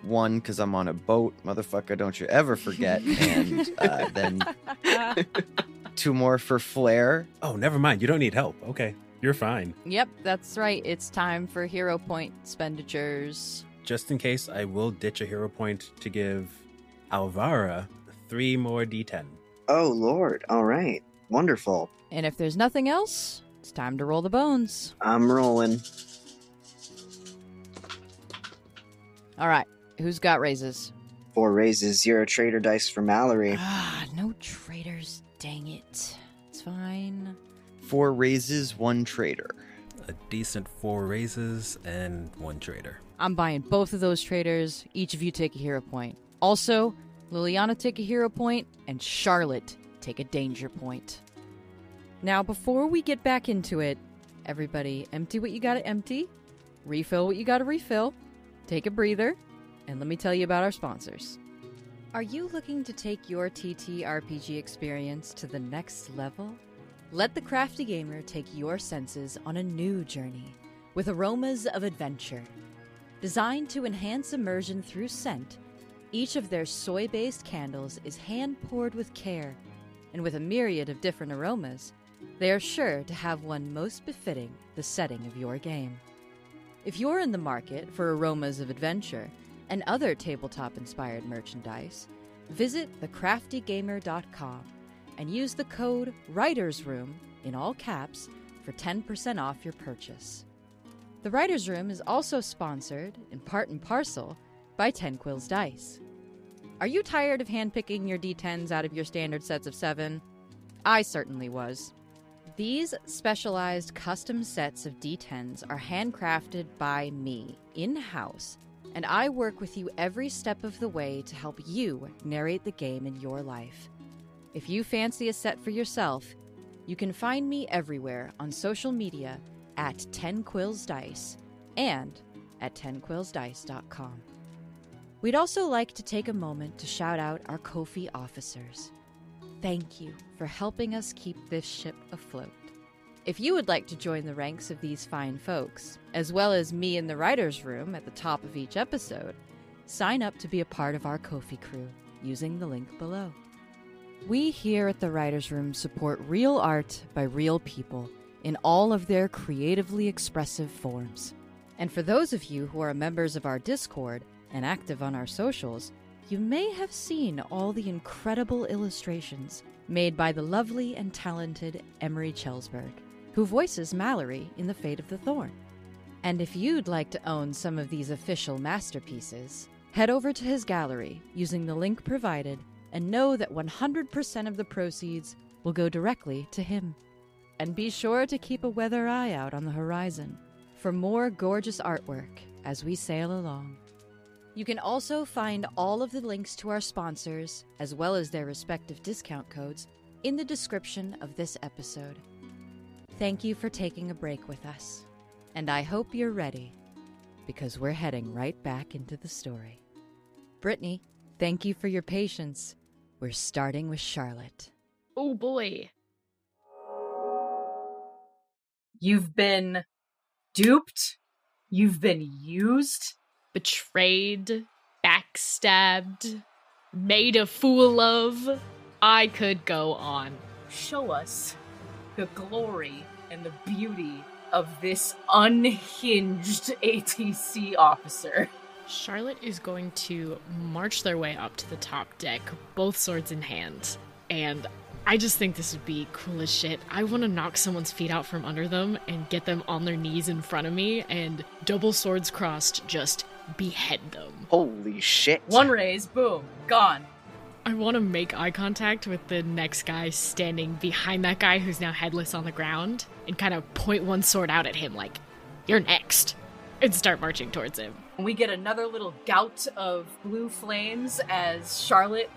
one because I'm on a boat, motherfucker. Don't you ever forget, and uh, then two more for flair. Oh, never mind. You don't need help. Okay. You're fine. Yep, that's right. It's time for hero point expenditures. Just in case, I will ditch a hero point to give Alvara three more d10. Oh lord. All right. Wonderful. And if there's nothing else, it's time to roll the bones. I'm rolling. All right, who's got raises? Four raises, zero trader dice for Mallory. Ah, no traitors. Dang it. It's fine. Four raises, one trader. A decent four raises and one trader. I'm buying both of those traders. Each of you take a hero point. Also, Liliana take a hero point, and Charlotte take a danger point. Now, before we get back into it, everybody empty what you gotta empty, refill what you gotta refill, take a breather, and let me tell you about our sponsors. Are you looking to take your TTRPG experience to the next level? Let the Crafty Gamer take your senses on a new journey with aromas of adventure. Designed to enhance immersion through scent, each of their soy based candles is hand poured with care, and with a myriad of different aromas, they are sure to have one most befitting the setting of your game. If you're in the market for aromas of adventure and other tabletop inspired merchandise, visit thecraftygamer.com and use the code Writer's Room in all caps for 10% off your purchase. The Writer's Room is also sponsored, in part and parcel, by Ten Quills Dice. Are you tired of handpicking your d10s out of your standard sets of seven? I certainly was. These specialized custom sets of d10s are handcrafted by me, in house, and I work with you every step of the way to help you narrate the game in your life. If you fancy a set for yourself, you can find me everywhere on social media at 10 Quills and at 10quillsdice.com. We'd also like to take a moment to shout out our Ko-fi officers. Thank you for helping us keep this ship afloat. If you would like to join the ranks of these fine folks, as well as me in the writer's room at the top of each episode, sign up to be a part of our Ko-fi crew using the link below. We here at the Writers Room support real art by real people in all of their creatively expressive forms. And for those of you who are members of our Discord and active on our socials, you may have seen all the incredible illustrations made by the lovely and talented Emory Kjelsberg, who voices Mallory in The Fate of the Thorn. And if you'd like to own some of these official masterpieces, head over to his gallery using the link provided and know that 100% of the proceeds will go directly to him. And be sure to keep a weather eye out on the horizon for more gorgeous artwork as we sail along. You can also find all of the links to our sponsors, as well as their respective discount codes, in the description of this episode. Thank you for taking a break with us, and I hope you're ready, because we're heading right back into the story. Brittany, thank you for your patience. We're starting with Charlotte. Oh boy. You've been duped. You've been used. Betrayed, backstabbed, made a fool of. I could go on. Show us the glory and the beauty of this unhinged ATC officer. Charlotte is going to march their way up to the top deck, both swords in hand. And I just think this would be cool as shit. I want to knock someone's feet out from under them and get them on their knees in front of me and double swords crossed, just behead them. Holy shit. One raise, boom, gone. I want to make eye contact with the next guy standing behind that guy who's now headless on the ground and kind of point one sword out at him, like, you're next, and start marching towards him. We get another little gout of blue flames as Charlotte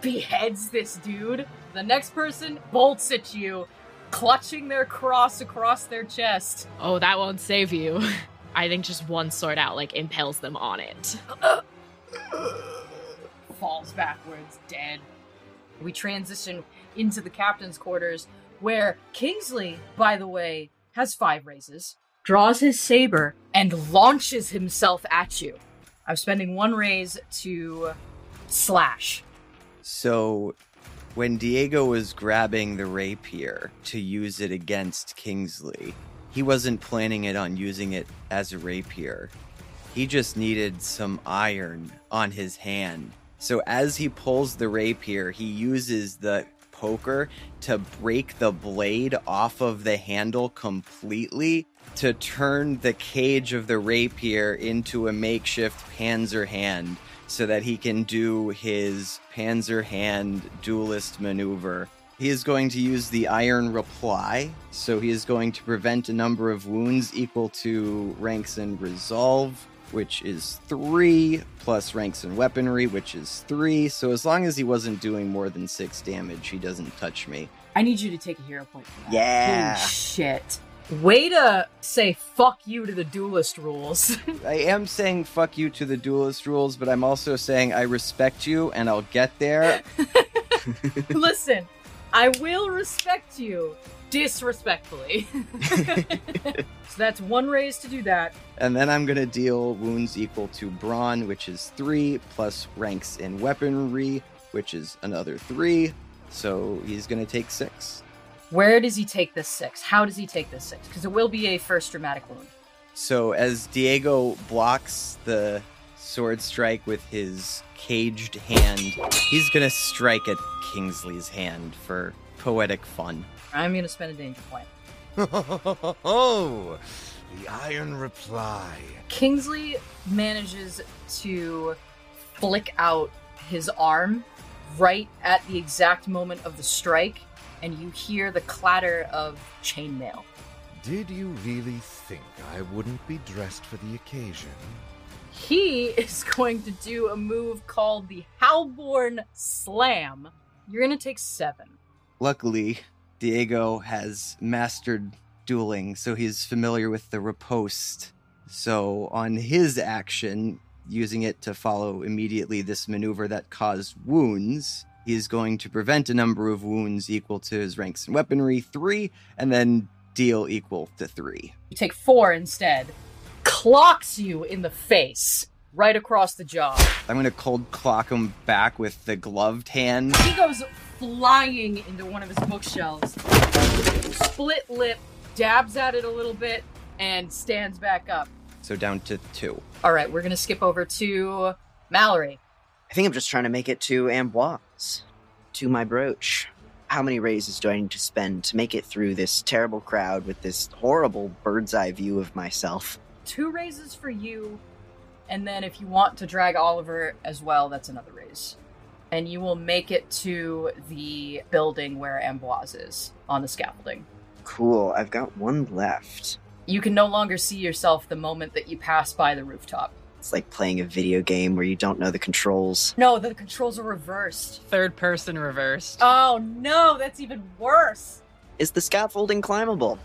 beheads this dude. The next person bolts at you, clutching their cross across their chest. Oh, that won't save you. I think just one sword out, like, impales them on it. Falls backwards, dead. We transition into the captain's quarters, where Kingsley, by the way, has five raises, draws his saber, and launches himself at you. I'm spending one raise to slash. So, when Diego was grabbing the rapier to use it against Kingsley, he wasn't planning it on using it as a rapier. He just needed some iron on his hand. So, as he pulls the rapier, he uses the poker to break the blade off of the handle completely to turn the cage of the rapier into a makeshift panzer hand so that he can do his panzer hand duelist maneuver. He is going to use the iron reply, so he is going to prevent a number of wounds equal to ranks and resolve, which is three, plus ranks and weaponry, which is three. So as long as he wasn't doing more than six damage, he doesn't touch me. I need you to take a hero point for that. Yeah. Holy shit. Way to say fuck you to the duelist rules. I am saying fuck you to the duelist rules, but I'm also saying I respect you and I'll get there. Listen, I will respect you disrespectfully. so that's one raise to do that. And then I'm gonna deal wounds equal to brawn, which is three, plus ranks in weaponry, which is another three. So he's gonna take six. Where does he take this six? How does he take this six? Because it will be a first dramatic wound. So as Diego blocks the sword strike with his caged hand, he's gonna strike at Kingsley's hand for poetic fun. I'm going to spend a danger point. Oh, the iron reply. Kingsley manages to flick out his arm right at the exact moment of the strike, and you hear the clatter of chainmail. Did you really think I wouldn't be dressed for the occasion? He is going to do a move called the Halborn Slam. You're going to take seven. Luckily, Diego has mastered dueling, so he's familiar with the riposte. So, on his action, using it to follow immediately this maneuver that caused wounds, he is going to prevent a number of wounds equal to his ranks in weaponry, three, and then deal equal to three. You take four instead. Clocks you in the face, right across the jaw. I'm going to cold clock him back with the gloved hand. He goes flying into one of his bookshelves, split lip, dabs at it a little bit, and stands back up. So, down to two. All right, we're going to skip over to Mallory. I think I'm just trying to make it to Ambroise, to my brooch. How many raises do I need to spend to make it through this terrible crowd with this horrible bird's eye view of myself? Two raises for you, and then if you want to drag Oliver as well, that's another raise. And you will make it to the building where Ambroise is on the scaffolding. Cool, I've got one left. You can no longer see yourself the moment that you pass by the rooftop. It's like playing a video game where you don't know the controls. No, the controls are reversed. Third person reversed. Oh no, that's even worse. Is the scaffolding climbable?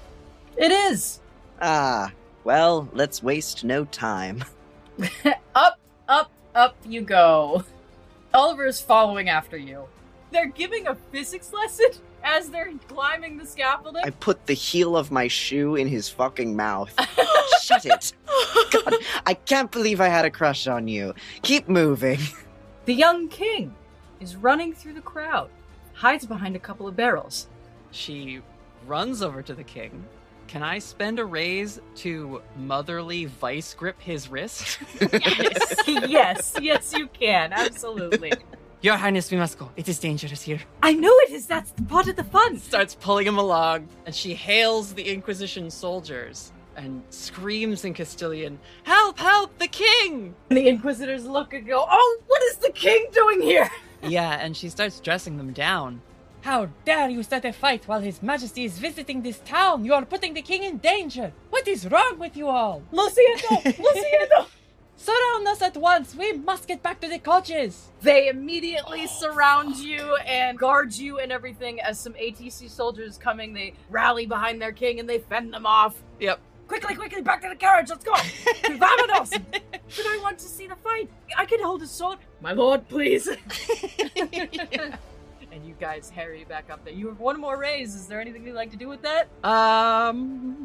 It is. Ah, well, let's waste no time. up, up, up you go. Oliver is following after you. they're giving a physics lesson as they're climbing the scaffolding. I put the heel of my shoe in his fucking mouth. Shut it. God, I can't believe I had a crush on you. Keep moving. The young king is running through the crowd, hides behind a couple of barrels. She runs over to the king. Can I spend a raise to motherly vice grip his wrist? Yes, yes, yes, you can. Absolutely. Your Highness, we must go. It is dangerous here. I know it is. That's the part of the fun. Starts pulling him along, and she hails the Inquisition soldiers and screams in Castilian, Help, help, the king! And the Inquisitors look and go, Oh, what is the king doing here? Yeah, and she starts dressing them down. How dare you start a fight while His Majesty is visiting this town? You are putting the king in danger. What is wrong with you all? Luciano! Luciano! Surround us at once. We must get back to the coaches. They immediately surround you and guard you and everything as some ATC soldiers coming. They rally behind their king and they fend them off. Yep. Quickly, quickly, back to the carriage. Let's go. Vamonos. but I want to see the fight. I can hold a sword. My lord, please. and you guys hurry back up there. You have one more raise. Is there anything you'd like to do with that? Um.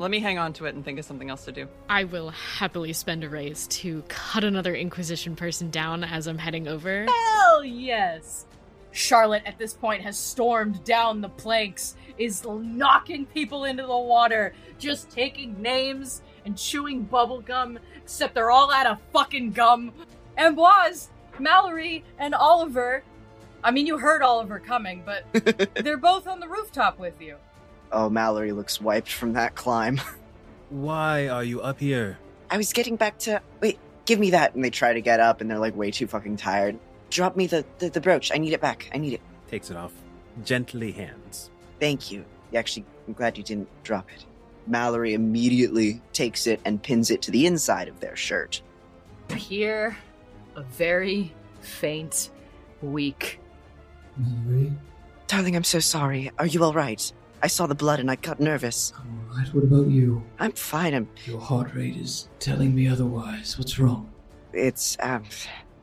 Let me hang on to it and think of something else to do. I will happily spend a raise to cut another Inquisition person down as I'm heading over. Hell yes. Charlotte at this point has stormed down the planks, is knocking people into the water, just taking names and chewing bubble gum, except they're all out of fucking gum. Ambroise, Mallory, and Oliver. I mean, you heard Oliver coming, but they're both on the rooftop with you. Oh, Mallory looks wiped from that climb. Why are you up here? I was getting back to. Wait, give me that. And they try to get up and they're like way too fucking tired. Drop me the, the, the brooch. I need it back. I need it. Takes it off. Gently hands. Thank you. Actually, I'm glad you didn't drop it. Mallory immediately takes it and pins it to the inside of their shirt. Hear a very faint, weak. Mallory, Darling, I'm so sorry. Are you alright? I saw the blood and I got nervous. I'm alright. What about you? I'm fine. I'm. Your heart rate is telling me otherwise. What's wrong? It's, um.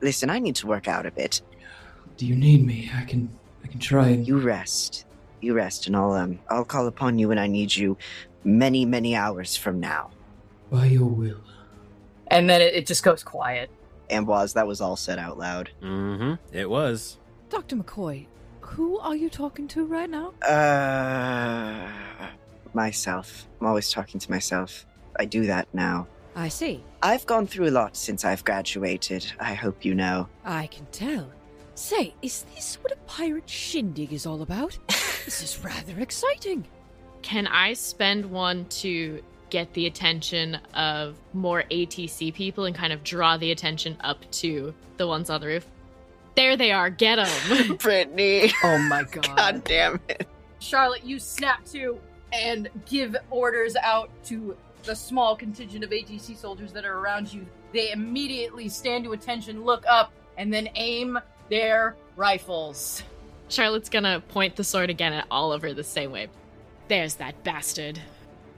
Listen, I need to work out a bit. Do you need me? I can. I can try and. You rest. You rest, and I'll, um. I'll call upon you when I need you many, many hours from now. By your will. And then it, it just goes quiet. Ambroise, that was all said out loud. Mm-hmm. It was. Dr. McCoy, who are you talking to right now? Uh. Myself. I'm always talking to myself. I do that now. I see. I've gone through a lot since I've graduated. I hope you know. I can tell. Say, is this what a pirate shindig is all about? this is rather exciting. Can I spend one to get the attention of more ATC people and kind of draw the attention up to the ones on the roof? There they are. Get them. Brittany. Oh my god. God damn it. Charlotte, you snap to and give orders out to the small contingent of ATC soldiers that are around you. They immediately stand to attention, look up, and then aim their rifles. Charlotte's gonna point the sword again at Oliver the same way. There's that bastard.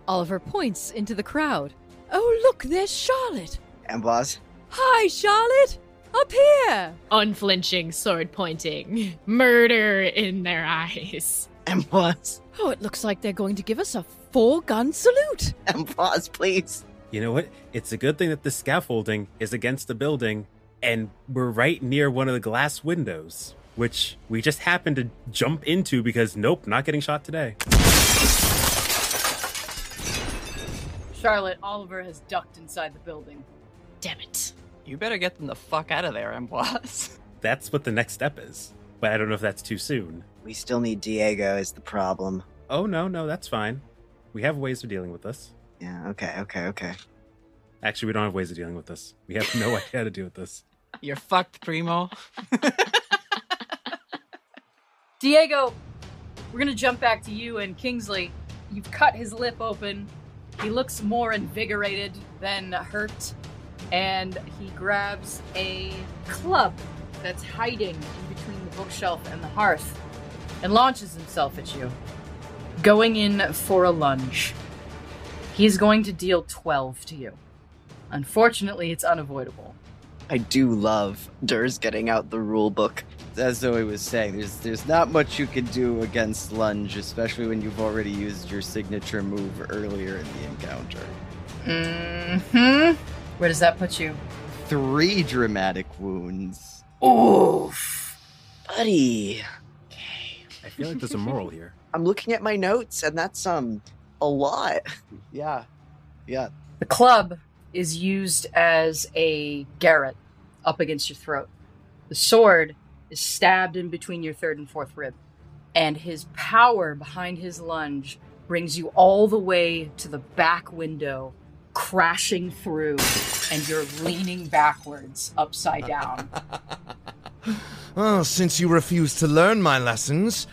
Oliver points into the crowd. Oh, look, there's Charlotte. Ambroise. Hi, Charlotte. Up here. Unflinching sword pointing. Murder in their eyes. Ambroise. Oh, it looks like they're going to give us a four gun salute. Ambroise, please. You know what? It's a good thing that the scaffolding is against the building, and we're right near one of the glass windows, which we just happened to jump into because nope, not getting shot today. Charlotte, Oliver has ducked inside the building. Damn it. You better get them the fuck out of there, Ambroise. That's what the next step is. But I don't know if that's too soon. We still need Diego, is the problem. Oh, no, no, that's fine. We have ways of dealing with this. Yeah, okay, okay, okay. Actually, we don't have ways of dealing with this. We have no idea how to deal with this. You're fucked, Primo. Diego, we're gonna jump back to you and Kingsley. You've cut his lip open. He looks more invigorated than hurt, and he grabs a club that's hiding in between the bookshelf and the hearth and launches himself at you, going in for a lunge. He's going to deal 12 to you. Unfortunately, it's unavoidable. I do love Ders getting out the rule book. as Zoe was saying, there's there's not much you can do against lunge, especially when you've already used your signature move earlier in the encounter. Mm hmm. Where does that put you? Three dramatic wounds. Oof, buddy. Okay. I feel like there's a moral here. I'm looking at my notes, and that's um a lot. Yeah, yeah. The club is used as a garrote up against your throat. The sword is stabbed in between your third and fourth rib. And his power behind his lunge brings you all the way to the back window, crashing through, and you're leaning backwards, upside down. Well, oh, since you refuse to learn my lessons,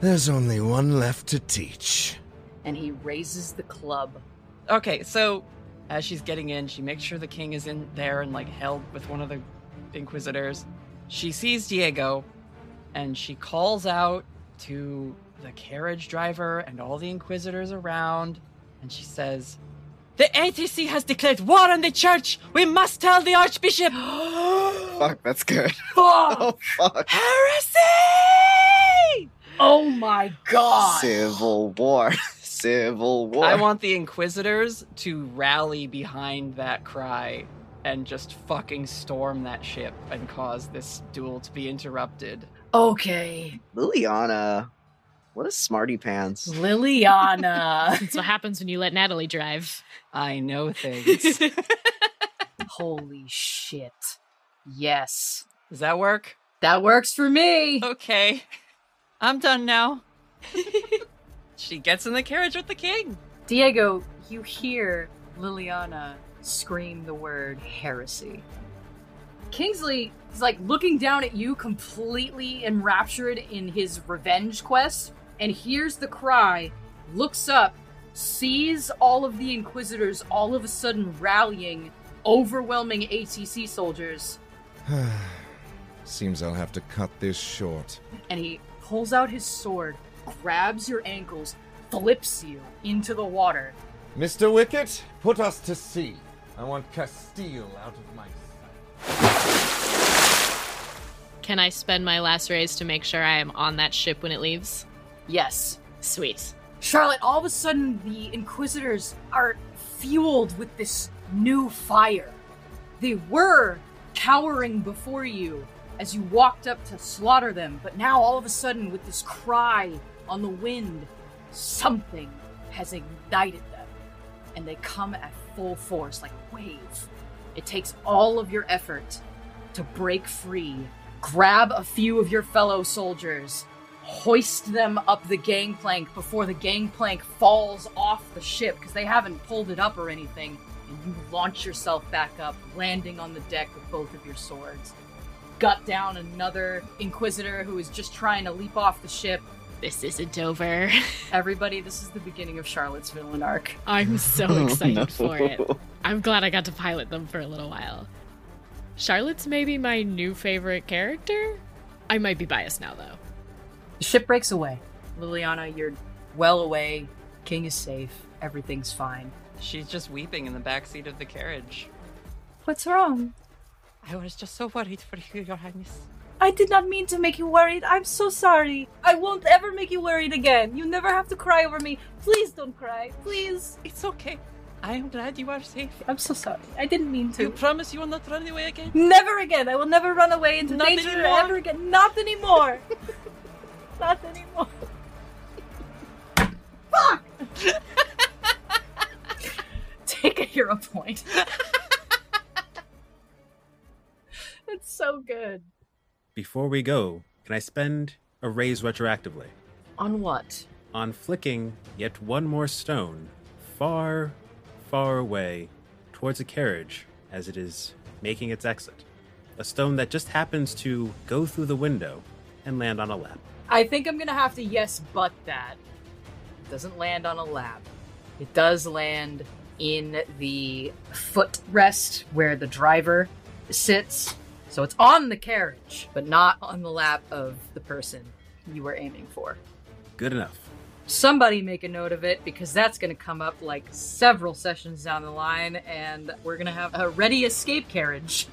there's only one left to teach. and he raises the club. Okay, so as she's getting in, she makes sure the king is in there and like held with one of the inquisitors. She sees Diego and she calls out to the carriage driver and all the inquisitors around and she says, The ATC has declared war on the church. We must tell the archbishop. Fuck, that's good. Fuck! Oh fuck. Heresy! Oh my god! Civil war. Civil war. I want the inquisitors to rally behind that cry and just fucking storm that ship and cause this duel to be interrupted. Okay, Liliana. What a smarty pants. Liliana. That's what happens when you let Natalie drive. I know things. Holy shit. Yes. Does that work? That works for me. Okay. I'm done now. she gets in the carriage with the king. Diego, you hear Liliana scream the word heresy. Kingsley is like looking down at you, completely enraptured in his revenge quest, and hears the cry, looks up, sees all of the Inquisitors all of a sudden rallying, overwhelming ATC soldiers, Seems I'll have to cut this short. and he pulls out his sword, grabs your ankles, flips you into the water. Mr. Wicket, put us to sea. I want Castille out of my sight. Can I spend my last raise to make sure I am on that ship when it leaves? Yes. Sweet. Charlotte, all of a sudden, the Inquisitors are fueled with this new fire. They were cowering before you as you walked up to slaughter them, but now, all of a sudden, with this cry on the wind, something has ignited them. And they come at full force, like a wave. It takes all of your effort to break free, grab a few of your fellow soldiers, hoist them up the gangplank before the gangplank falls off the ship because they haven't pulled it up or anything, and you launch yourself back up, landing on the deck with both of your swords. Gut down another Inquisitor who is just trying to leap off the ship. This isn't over. Everybody, this is the beginning of Charlotte's villain arc. I'm so Oh, excited no. for it. I'm glad I got to pilot them for a little while. Charlotte's maybe my new favorite character? I might be biased now, though. The ship breaks away. Liliana, you're well away. King is safe. Everything's fine. She's just weeping in the back seat of the carriage. What's wrong? I was just so worried for you, Your Highness. I did not mean to make you worried. I'm so sorry. I won't ever make you worried again. You never have to cry over me. Please don't cry. Please. It's okay. I am glad you are safe. I'm so sorry. I didn't mean to. You promise you will not run away again? Never again. I will never run away into Not danger anymore? ever again. Not anymore. not anymore. Fuck! Take a hero point. it's so good. Before we go, can I spend a raise retroactively On what? on flicking yet one more stone far, far away towards a carriage as it is making its exit? A stone that just happens to go through the window and land on a lap. I think I'm gonna have to yes but that. It doesn't land on a lap. It does land in the footrest where the driver sits. So it's on the carriage, but not on the lap of the person you were aiming for. Good enough. Somebody make a note of it because that's going to come up like several sessions down the line, and we're going to have a ready escape carriage.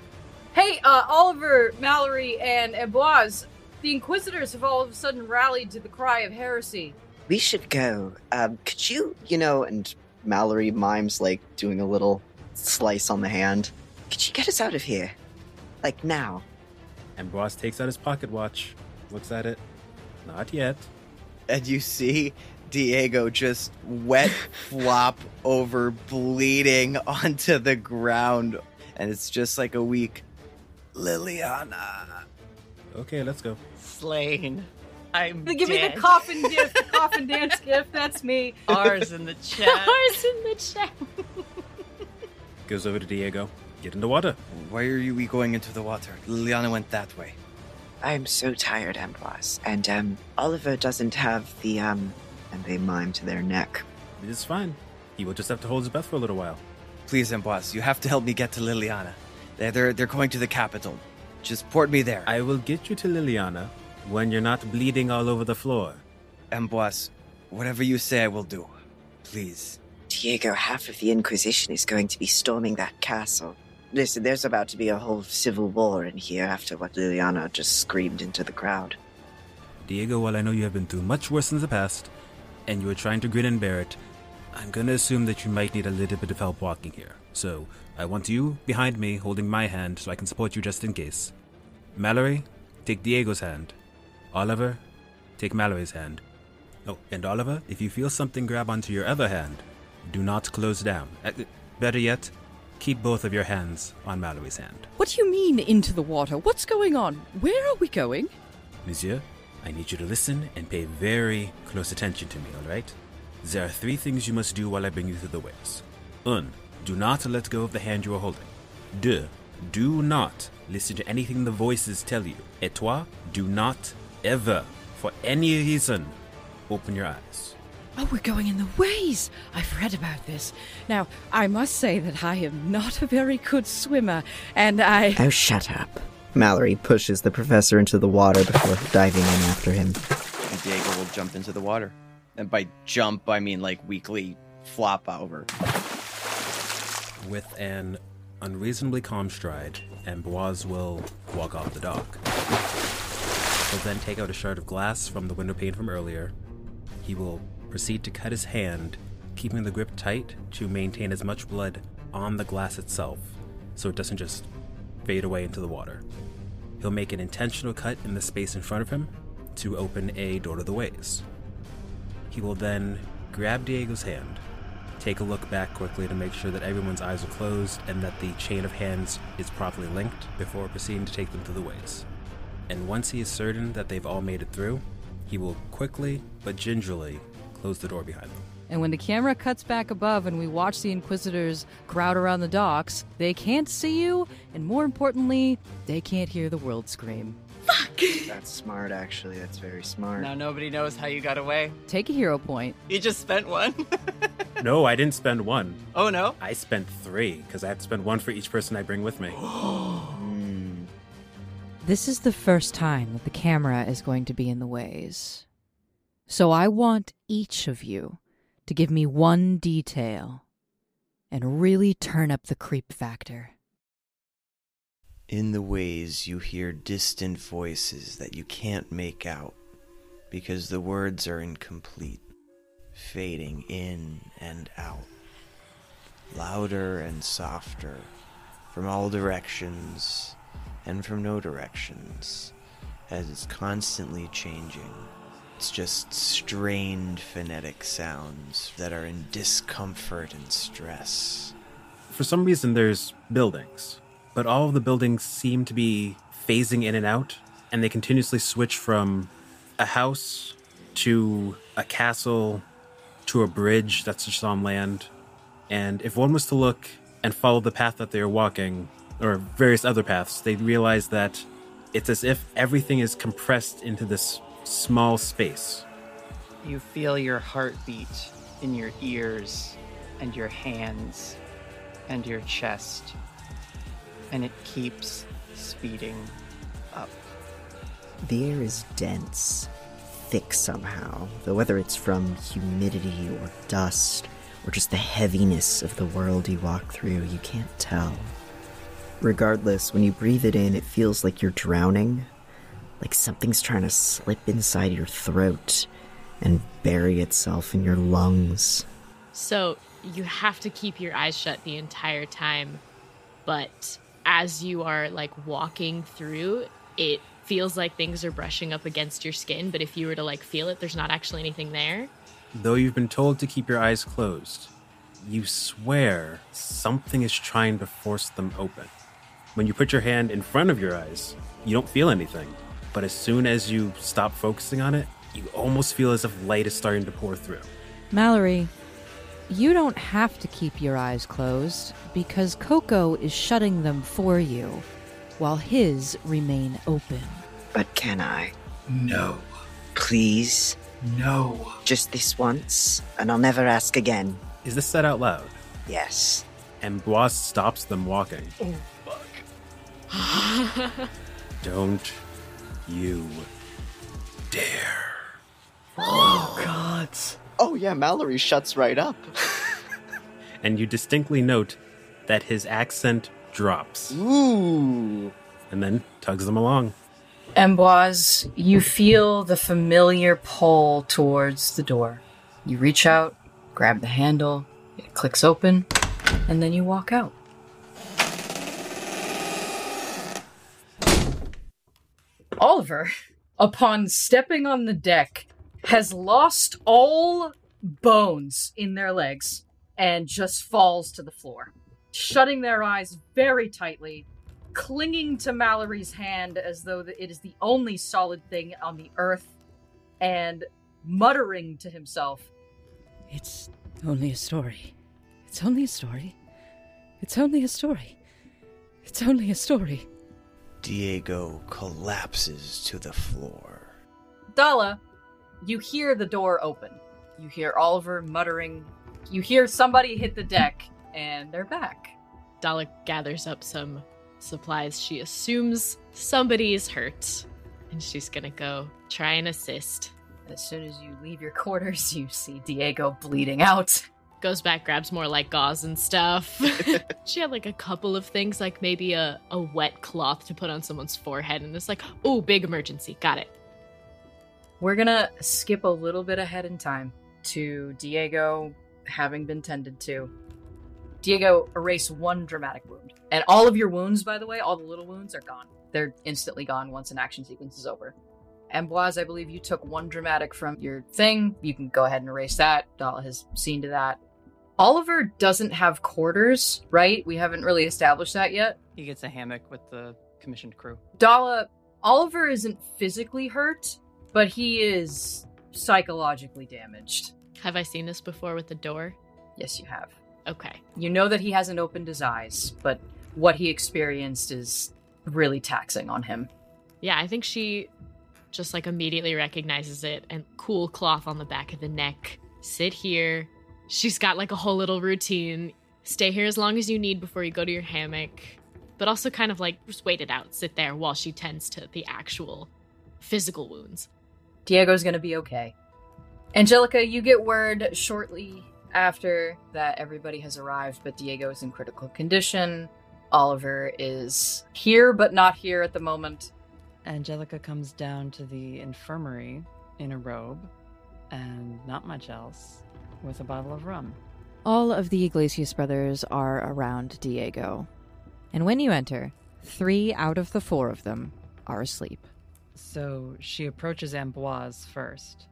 Hey, uh, Oliver, Mallory, and Ambroise, The Inquisitors have all of a sudden rallied to the cry of heresy. We should go. Um, could you, you know, and Mallory mimes like doing a little slice on the hand. Could you get us out of here? Like now? Ambroise takes out his pocket watch, looks at it. Not yet. And you see Diego just wet flop over, bleeding onto the ground. And it's just like a weak Liliana. Okay, let's go. Slain. I'm They give me dead. the coffin gift, the coffin dance gift. That's me. Ours in the chat. Ours in the chat. Goes over to Diego. Get in the water. Why are you we going into the water? Liliana went that way. I'm so tired, Ambroise. And um, Oliver doesn't have the um, and they mime to their neck. It's fine. He will just have to hold his breath for a little while. Please, Ambroise, you have to help me get to Liliana. They're, they're, they're going to the capital. Just port me there. I will get you to Liliana when you're not bleeding all over the floor. Ambroise, whatever you say, I will do. Please. Diego, half of the Inquisition is going to be storming that castle. Listen, there's about to be a whole civil war in here after what Liliana just screamed into the crowd. Diego, while I know you have been through much worse in the past, and you are trying to grin and bear it, I'm gonna assume that you might need a little bit of help walking here. So, I want you behind me holding my hand so I can support you just in case. Mallory, take Diego's hand. Oliver, take Mallory's hand. Oh, and Oliver, if you feel something grab onto your other hand, do not close down. Uh, better yet, keep both of your hands on Mallory's hand. What do you mean into the water? What's going on? Where are we going? Monsieur, I need you to listen and pay very close attention to me, alright? There are three things you must do while I bring you through the waves. Un, do not let go of the hand you are holding. Deux, do not listen to anything the voices tell you. Et trois, do not ever, for any reason, open your eyes. Oh, we're going in the ways. I've read about this. Now, I must say that I am not a very good swimmer, and I. Oh, shut up. Mallory pushes the professor into the water before diving in after him. And Diego will jump into the water. And by jump, I mean like weakly flop over. With an unreasonably calm stride, Ambroise will walk off the dock. He'll then take out a shard of glass from the window pane from earlier. He will proceed to cut his hand, keeping the grip tight to maintain as much blood on the glass itself so it doesn't just fade away into the water. He'll make an intentional cut in the space in front of him to open a door to the ways. He will then grab Diego's hand, take a look back quickly to make sure that everyone's eyes are closed and that the chain of hands is properly linked before proceeding to take them to the ways. And once he is certain that they've all made it through, he will quickly but gingerly close the door behind them. And when the camera cuts back above and we watch the Inquisitors crowd around the docks, they can't see you, and more importantly, they can't hear the world scream. That's smart, actually. That's very smart. Now nobody knows how you got away. Take a hero point. You just spent one. No, I didn't spend one. oh no. I spent three because I have to spend one for each person I bring with me. Mm. This is the first time that the camera is going to be in the ways. So I want each of you to give me one detail and really turn up the creep factor. In the ways you hear distant voices that you can't make out because the words are incomplete, fading in and out, louder and softer, from all directions and from no directions, as it's constantly changing. It's just strained phonetic sounds that are in discomfort and stress. For some reason, there's buildings, but all of the buildings seem to be phasing in and out, and they continuously switch from a house to a castle to a bridge that's just on land. And if one was to look and follow the path that they're walking, or various other paths, they'd realize that it's as if everything is compressed into this small space. You feel your heartbeat in your ears and your hands and your chest. And it keeps speeding up. The air is dense, thick somehow, though whether it's from humidity or dust, or just the heaviness of the world you walk through, you can't tell. Regardless, when you breathe it in, it feels like you're drowning, like something's trying to slip inside your throat and bury itself in your lungs. So you have to keep your eyes shut the entire time, but as you are like walking through, it feels like things are brushing up against your skin, but if you were to like feel it, there's not actually anything there. Though you've been told to keep your eyes closed, you swear something is trying to force them open. When you put your hand in front of your eyes, you don't feel anything. But as soon as you stop focusing on it, you almost feel as if light is starting to pour through. Mallory, you don't have to keep your eyes closed because Coco is shutting them for you while his remain open. But can I? No. Please? No. Just this once, and I'll never ask again. Is this said out loud? Yes. Ambroise stops them walking. Oh, fuck. don't you dare. Oh, God. Oh, yeah, Mallory shuts right up. And you distinctly note that his accent drops Ooh. and then tugs them along. Ambroise, you feel the familiar pull towards the door. You reach out, grab the handle, it clicks open, and then you walk out. Oliver, upon stepping on the deck, has lost all bones in their legs and just falls to the floor, shutting their eyes very tightly, clinging to Mallory's hand as though it is the only solid thing on the earth, and muttering to himself, It's only a story. It's only a story. It's only a story. It's only a story. Diego collapses to the floor. Dalla, you hear the door open. You hear Oliver muttering. You hear somebody hit the deck, and they're back. Dalla gathers up some supplies. She assumes somebody's hurt, and she's gonna go try and assist. As soon as you leave your quarters, you see Diego bleeding out. Goes back, grabs more like gauze and stuff. she had like a couple of things, like maybe a, a wet cloth to put on someone's forehead, and it's like, oh, big emergency. Got it. We're gonna skip a little bit ahead in time to Diego having been tended to. Diego, erase one dramatic wound. And all of your wounds, by the way, all the little wounds are gone. They're instantly gone once an action sequence is over. Ambroise, I believe you took one dramatic from your thing. You can go ahead and erase that. Dalla has seen to that. Oliver doesn't have quarters, right? We haven't really established that yet. He gets a hammock with the commissioned crew. Dalla, uh, Oliver isn't physically hurt, but he is psychologically damaged. Have I seen this before with the door? Yes, you have. Okay. You know that he hasn't opened his eyes, but what he experienced is really taxing on him. Yeah, I think she just like immediately recognizes it and cool cloth on the back of the neck. Sit here. She's got like a whole little routine. Stay here as long as you need before you go to your hammock. But also kind of like just wait it out, sit there while she tends to the actual physical wounds. Diego's gonna be okay. Angellica, you get word shortly after that everybody has arrived, but Diego is in critical condition. Oliver is here, but not here at the moment. Angellica comes down to the infirmary in a robe and not much else with a bottle of rum. All of the Iglesias brothers are around Diego. And when you enter, three out of the four of them are asleep. So she approaches Ambroise first.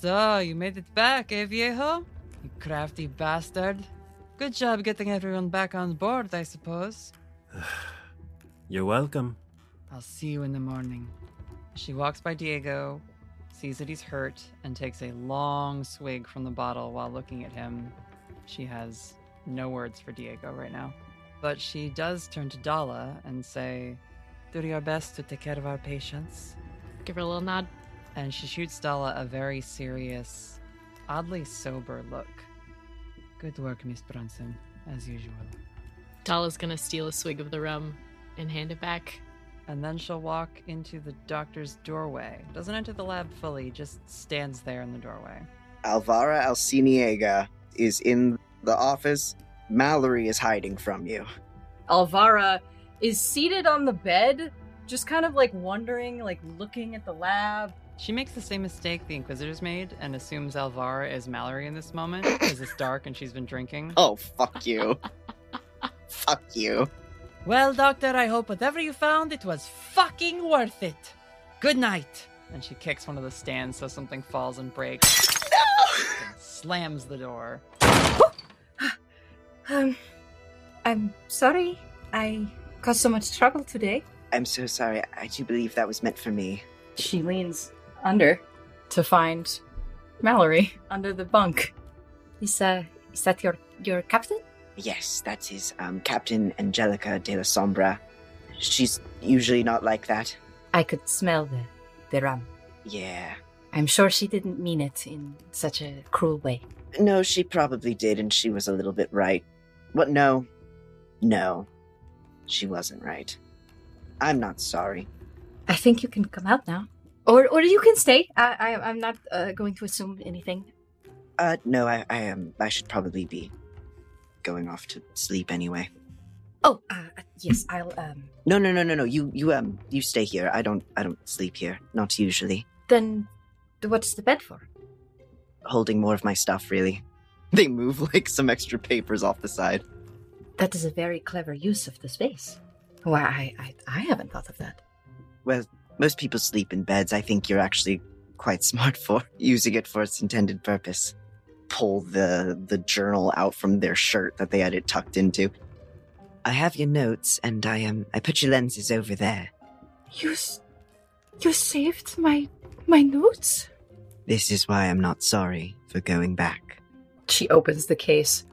So, you made it back, eh, viejo? You crafty bastard. Good job getting everyone back on board, I suppose. You're welcome. I'll see you in the morning. She walks by Diego, sees that he's hurt, and takes a long swig from the bottle while looking at him. She has no words for Diego right now. But she does turn to Dalla and say, Do your best to take care of our patients. Give her a little nod. And she shoots Dalla a very serious, oddly sober look. Good work, Miss Brønson, as usual. Dalla's gonna steal a swig of the rum and hand it back. And then she'll walk into the doctor's doorway. Doesn't enter the lab fully, just stands there in the doorway. Alvara Alciniega is in the office. Mallory is hiding from you. Alvara is seated on the bed, just kind of like wondering, like looking at the lab. She makes the same mistake the Inquisitors made and assumes Alvar is Mallory in this moment because it's dark and she's been drinking. Oh, fuck you. fuck you. Well, Doctor, I hope whatever you found, it was fucking worth it. Good night. And she kicks one of the stands so something falls and breaks. and slams the door. Um, I'm sorry. I caused so much trouble today. I'm so sorry. I do believe that was meant for me. She leans under to find Mallory under the bunk. Is uh is that your your captain? Yes, that's um, Captain Angellica de la Sombra. She's usually not like that. I could smell the the rum. Yeah. I'm sure she didn't mean it in such a cruel way. No, she probably did, and she was a little bit right. What? No. No. She wasn't right. I'm not sorry. I think you can come out now, or or you can stay. I, I I'm not uh, going to assume anything. Uh, no, I, I am. I should probably be going off to sleep anyway. Oh, uh, yes, I'll um. No, no, no, no, no. You, you, um, you stay here. I don't, I don't sleep here. Not usually. Then, what's the bed for? Holding more of my stuff, really. They move like some extra papers off the side. That is a very clever use of the space. Why, I, I, I haven't thought of that. Well, most people sleep in beds. I think you're actually quite smart for using it for its intended purpose. Pull the the journal out from their shirt that they had it tucked into. I have your notes, and I um I put your lenses over there. You, s- you saved my my notes. This is why I'm not sorry for going back. She opens the case.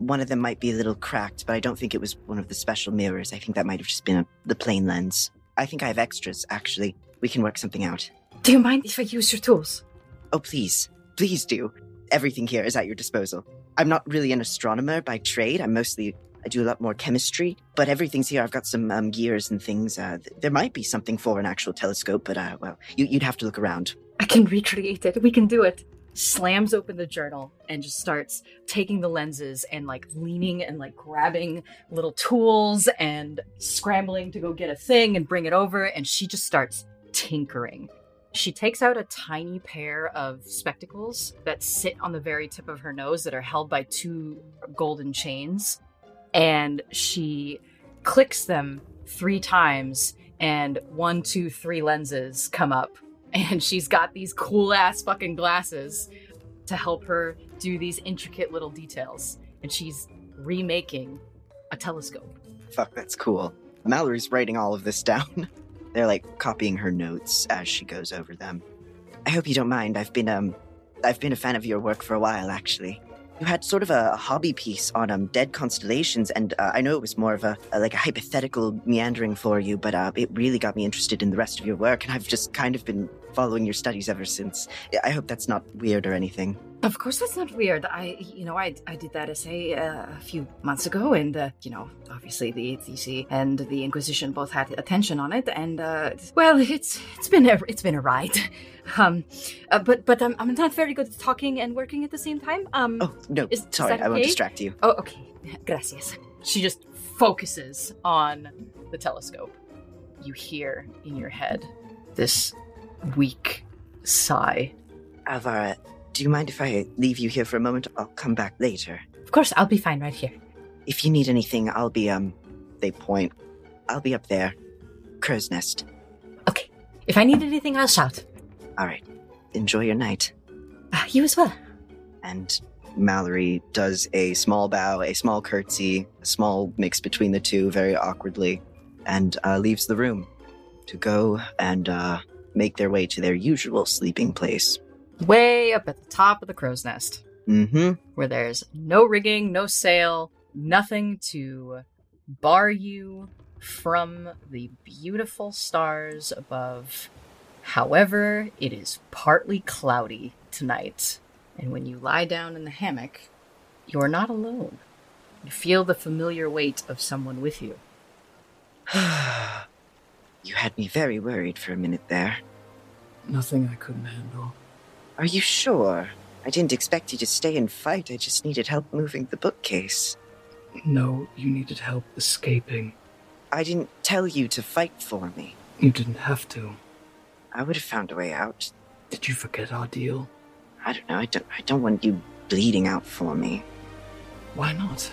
One of them might be a little cracked, but I don't think it was one of the special mirrors. I think that might have just been a, the plain lens. I think I have extras, actually. We can work something out. Do you mind if I use your tools? Oh, please. Please do. Everything here is at your disposal. I'm not really an astronomer by trade. I'm mostly, I do a lot more chemistry, but everything's here. I've got some um, gears and things. Uh, th- there might be something for an actual telescope, but, uh, well, you, you'd have to look around. I can recreate it. We can do it. Slams open the journal and just starts taking the lenses and like leaning and like grabbing little tools and scrambling to go get a thing and bring it over. And she just starts tinkering. She takes out a tiny pair of spectacles that sit on the very tip of her nose that are held by two golden chains. And she clicks them three times, and one, two, three lenses come up. And she's got these cool ass fucking glasses to help her do these intricate little details. And she's remaking a telescope. Fuck, that's cool. Mallory's writing all of this down. They're like copying her notes as she goes over them. I hope you don't mind. I've been um I've been a fan of your work for a while actually. You had sort of a hobby piece on um dead constellations and uh, I know it was more of a, a like a hypothetical meandering for you, but uh, it really got me interested in the rest of your work and I've just kind of been following your studies ever since. I hope that's not weird or anything. Of course, that's not weird. I, you know, I, I did that essay uh, a few months ago, and uh, you know, obviously the ATC and the Inquisition both had attention on it, and uh, well, it's it's been a it's been a ride. Um, uh, but but I'm, I'm not very good at talking and working at the same time. Um, Oh, no, is- is sorry, that I won't distract you. Oh, okay. Gracias. She just focuses on the telescope. You hear in your head this weak sigh. Alvara, do you mind if I leave you here for a moment? I'll come back later. Of course, I'll be fine right here. If you need anything, I'll be, um, they point. I'll be up there. Crow's Nest. Okay. If I need anything, I'll shout. All right. Enjoy your night. Uh, you as well. And Mallory does a small bow, a small curtsy, a small mix between the two, very awkwardly, and uh, leaves the room to go and uh, make their way to their usual sleeping place. Way up at the top of the crow's nest, Mm-hmm. where there's no rigging, no sail, nothing to bar you from the beautiful stars above. However, it is partly cloudy tonight, and when you lie down in the hammock, you're not alone. You feel the familiar weight of someone with you. You had me very worried for a minute there. Nothing I couldn't handle. Are you sure? I didn't expect you to stay and fight. I just needed help moving the bookcase. No, you needed help escaping. I didn't tell you to fight for me. You didn't have to. I would have found a way out. Did you forget our deal? I don't know. I don't. I don't want you bleeding out for me. Why not?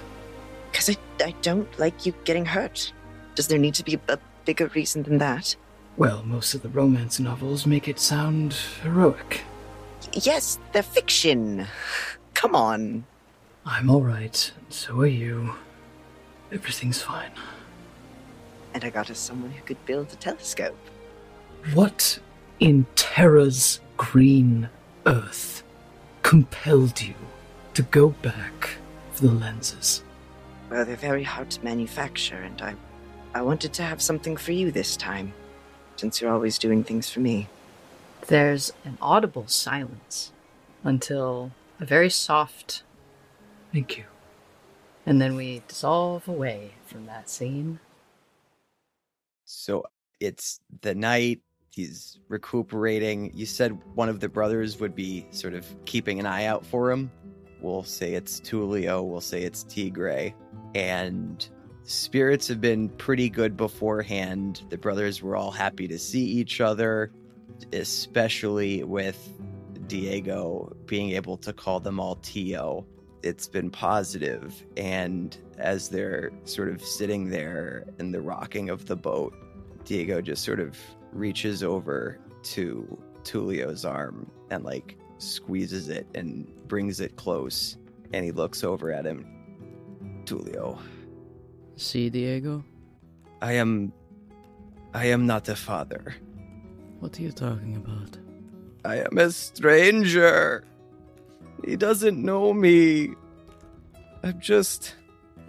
Because I, I don't like you getting hurt. Does there need to be a, a bigger reason than that? Well, most of the romance novels make it sound heroic. Yes, they're fiction. Come on. I'm alright, and so are you. Everything's fine. And I got us someone who could build a telescope. What in Terra's green earth compelled you to go back for the lenses? Well, they're very hard to manufacture, and I, I wanted to have something for you this time, since you're always doing things for me. There's an audible silence until a very soft Thank you. and then we dissolve away from that scene. So it's the night. He's recuperating. You said one of the brothers would be sort of keeping an eye out for him. We'll say it's Tulio. We'll say it's Tigre. And spirits have been pretty good beforehand. The brothers were all happy to see each other, especially with Diego being able to call them all Tio. It's been positive, and as they're sort of sitting there in the rocking of the boat, Diego just sort of reaches over to Tulio's arm and like squeezes it and brings it close, and he looks over at him. Tulio, See, Diego? I am. I am not a father. What are you talking about? I am a stranger. He doesn't know me. I'm just.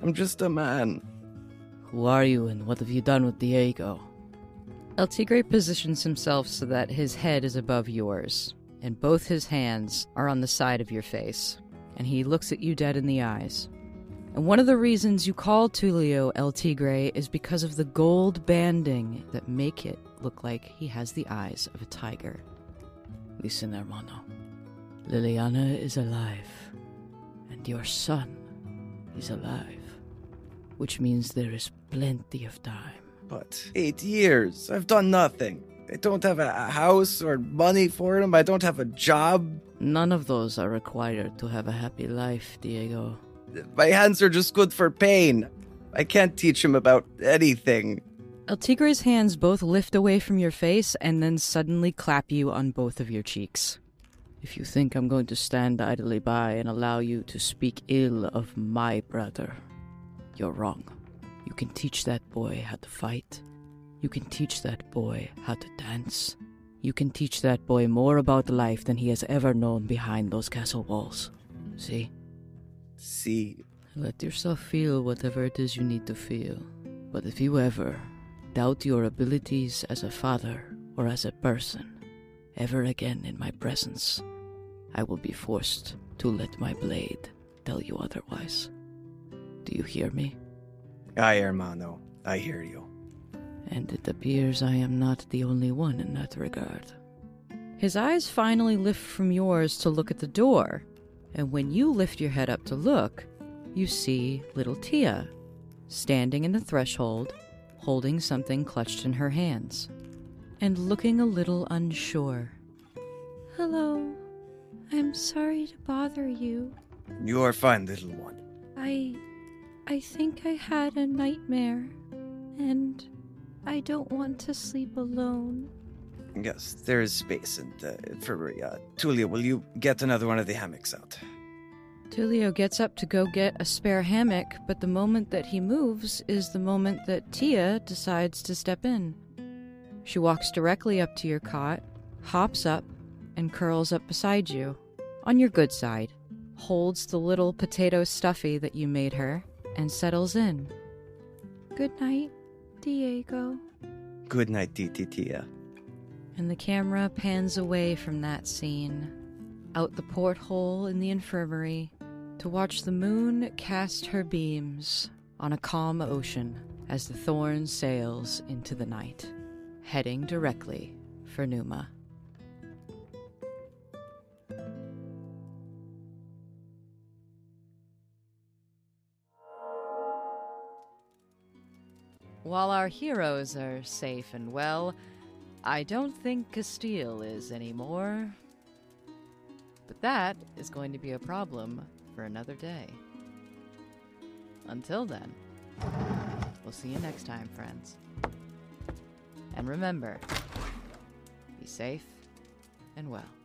I'm just a man. Who are you and what have you done with Diego? El Tigre positions himself so that his head is above yours, and both his hands are on the side of your face, and he looks at you dead in the eyes. And one of the reasons you call Tulio El Tigre is because of the gold banding that make it look like he has the eyes of a tiger. Listen, hermano. Liliana is alive, and your son is alive, which means there is plenty of time. But eight years. I've done nothing. I don't have a house or money for him. I don't have a job. None of those are required to have a happy life, Diego. My hands are just good for pain. I can't teach him about anything. El Tigre's hands both lift away from your face and then suddenly clap you on both of your cheeks. If you think I'm going to stand idly by and allow you to speak ill of my brother, you're wrong. You can teach that boy how to fight. You can teach that boy how to dance. You can teach that boy more about life than he has ever known behind those castle walls. See? See, Let yourself feel whatever it is you need to feel. But if you ever doubt your abilities as a father or as a person, ever again in my presence, I will be forced to let my blade tell you otherwise. Do you hear me? Ay, hermano. I hear you. And it appears I am not the only one in that regard. His eyes finally lift from yours to look at the door, and when you lift your head up to look, you see little Tia standing in the threshold, holding something clutched in her hands, and looking a little unsure. Hello. I'm sorry to bother you. You are fine, little one. I. I think I had a nightmare. And I don't want to sleep alone. Yes, there is space in the infirmary. Uh, Tulia, will you get another one of the hammocks out? Tulio gets up to go get a spare hammock, but the moment that he moves is the moment that Tia decides to step in. She walks directly up to your cot, hops up, and curls up beside you, on your good side, holds the little potato stuffy that you made her, and settles in. Good night, Diego. Good night, Titi Tia. And the camera pans away from that scene, out the porthole in the infirmary, to watch the moon cast her beams on a calm ocean as the Thorn sails into the night, heading directly for Numa. While our heroes are safe and well, I don't think Castille is anymore. But that is going to be a problem for another day. Until then, we'll see you next time, friends. And remember, be safe and well.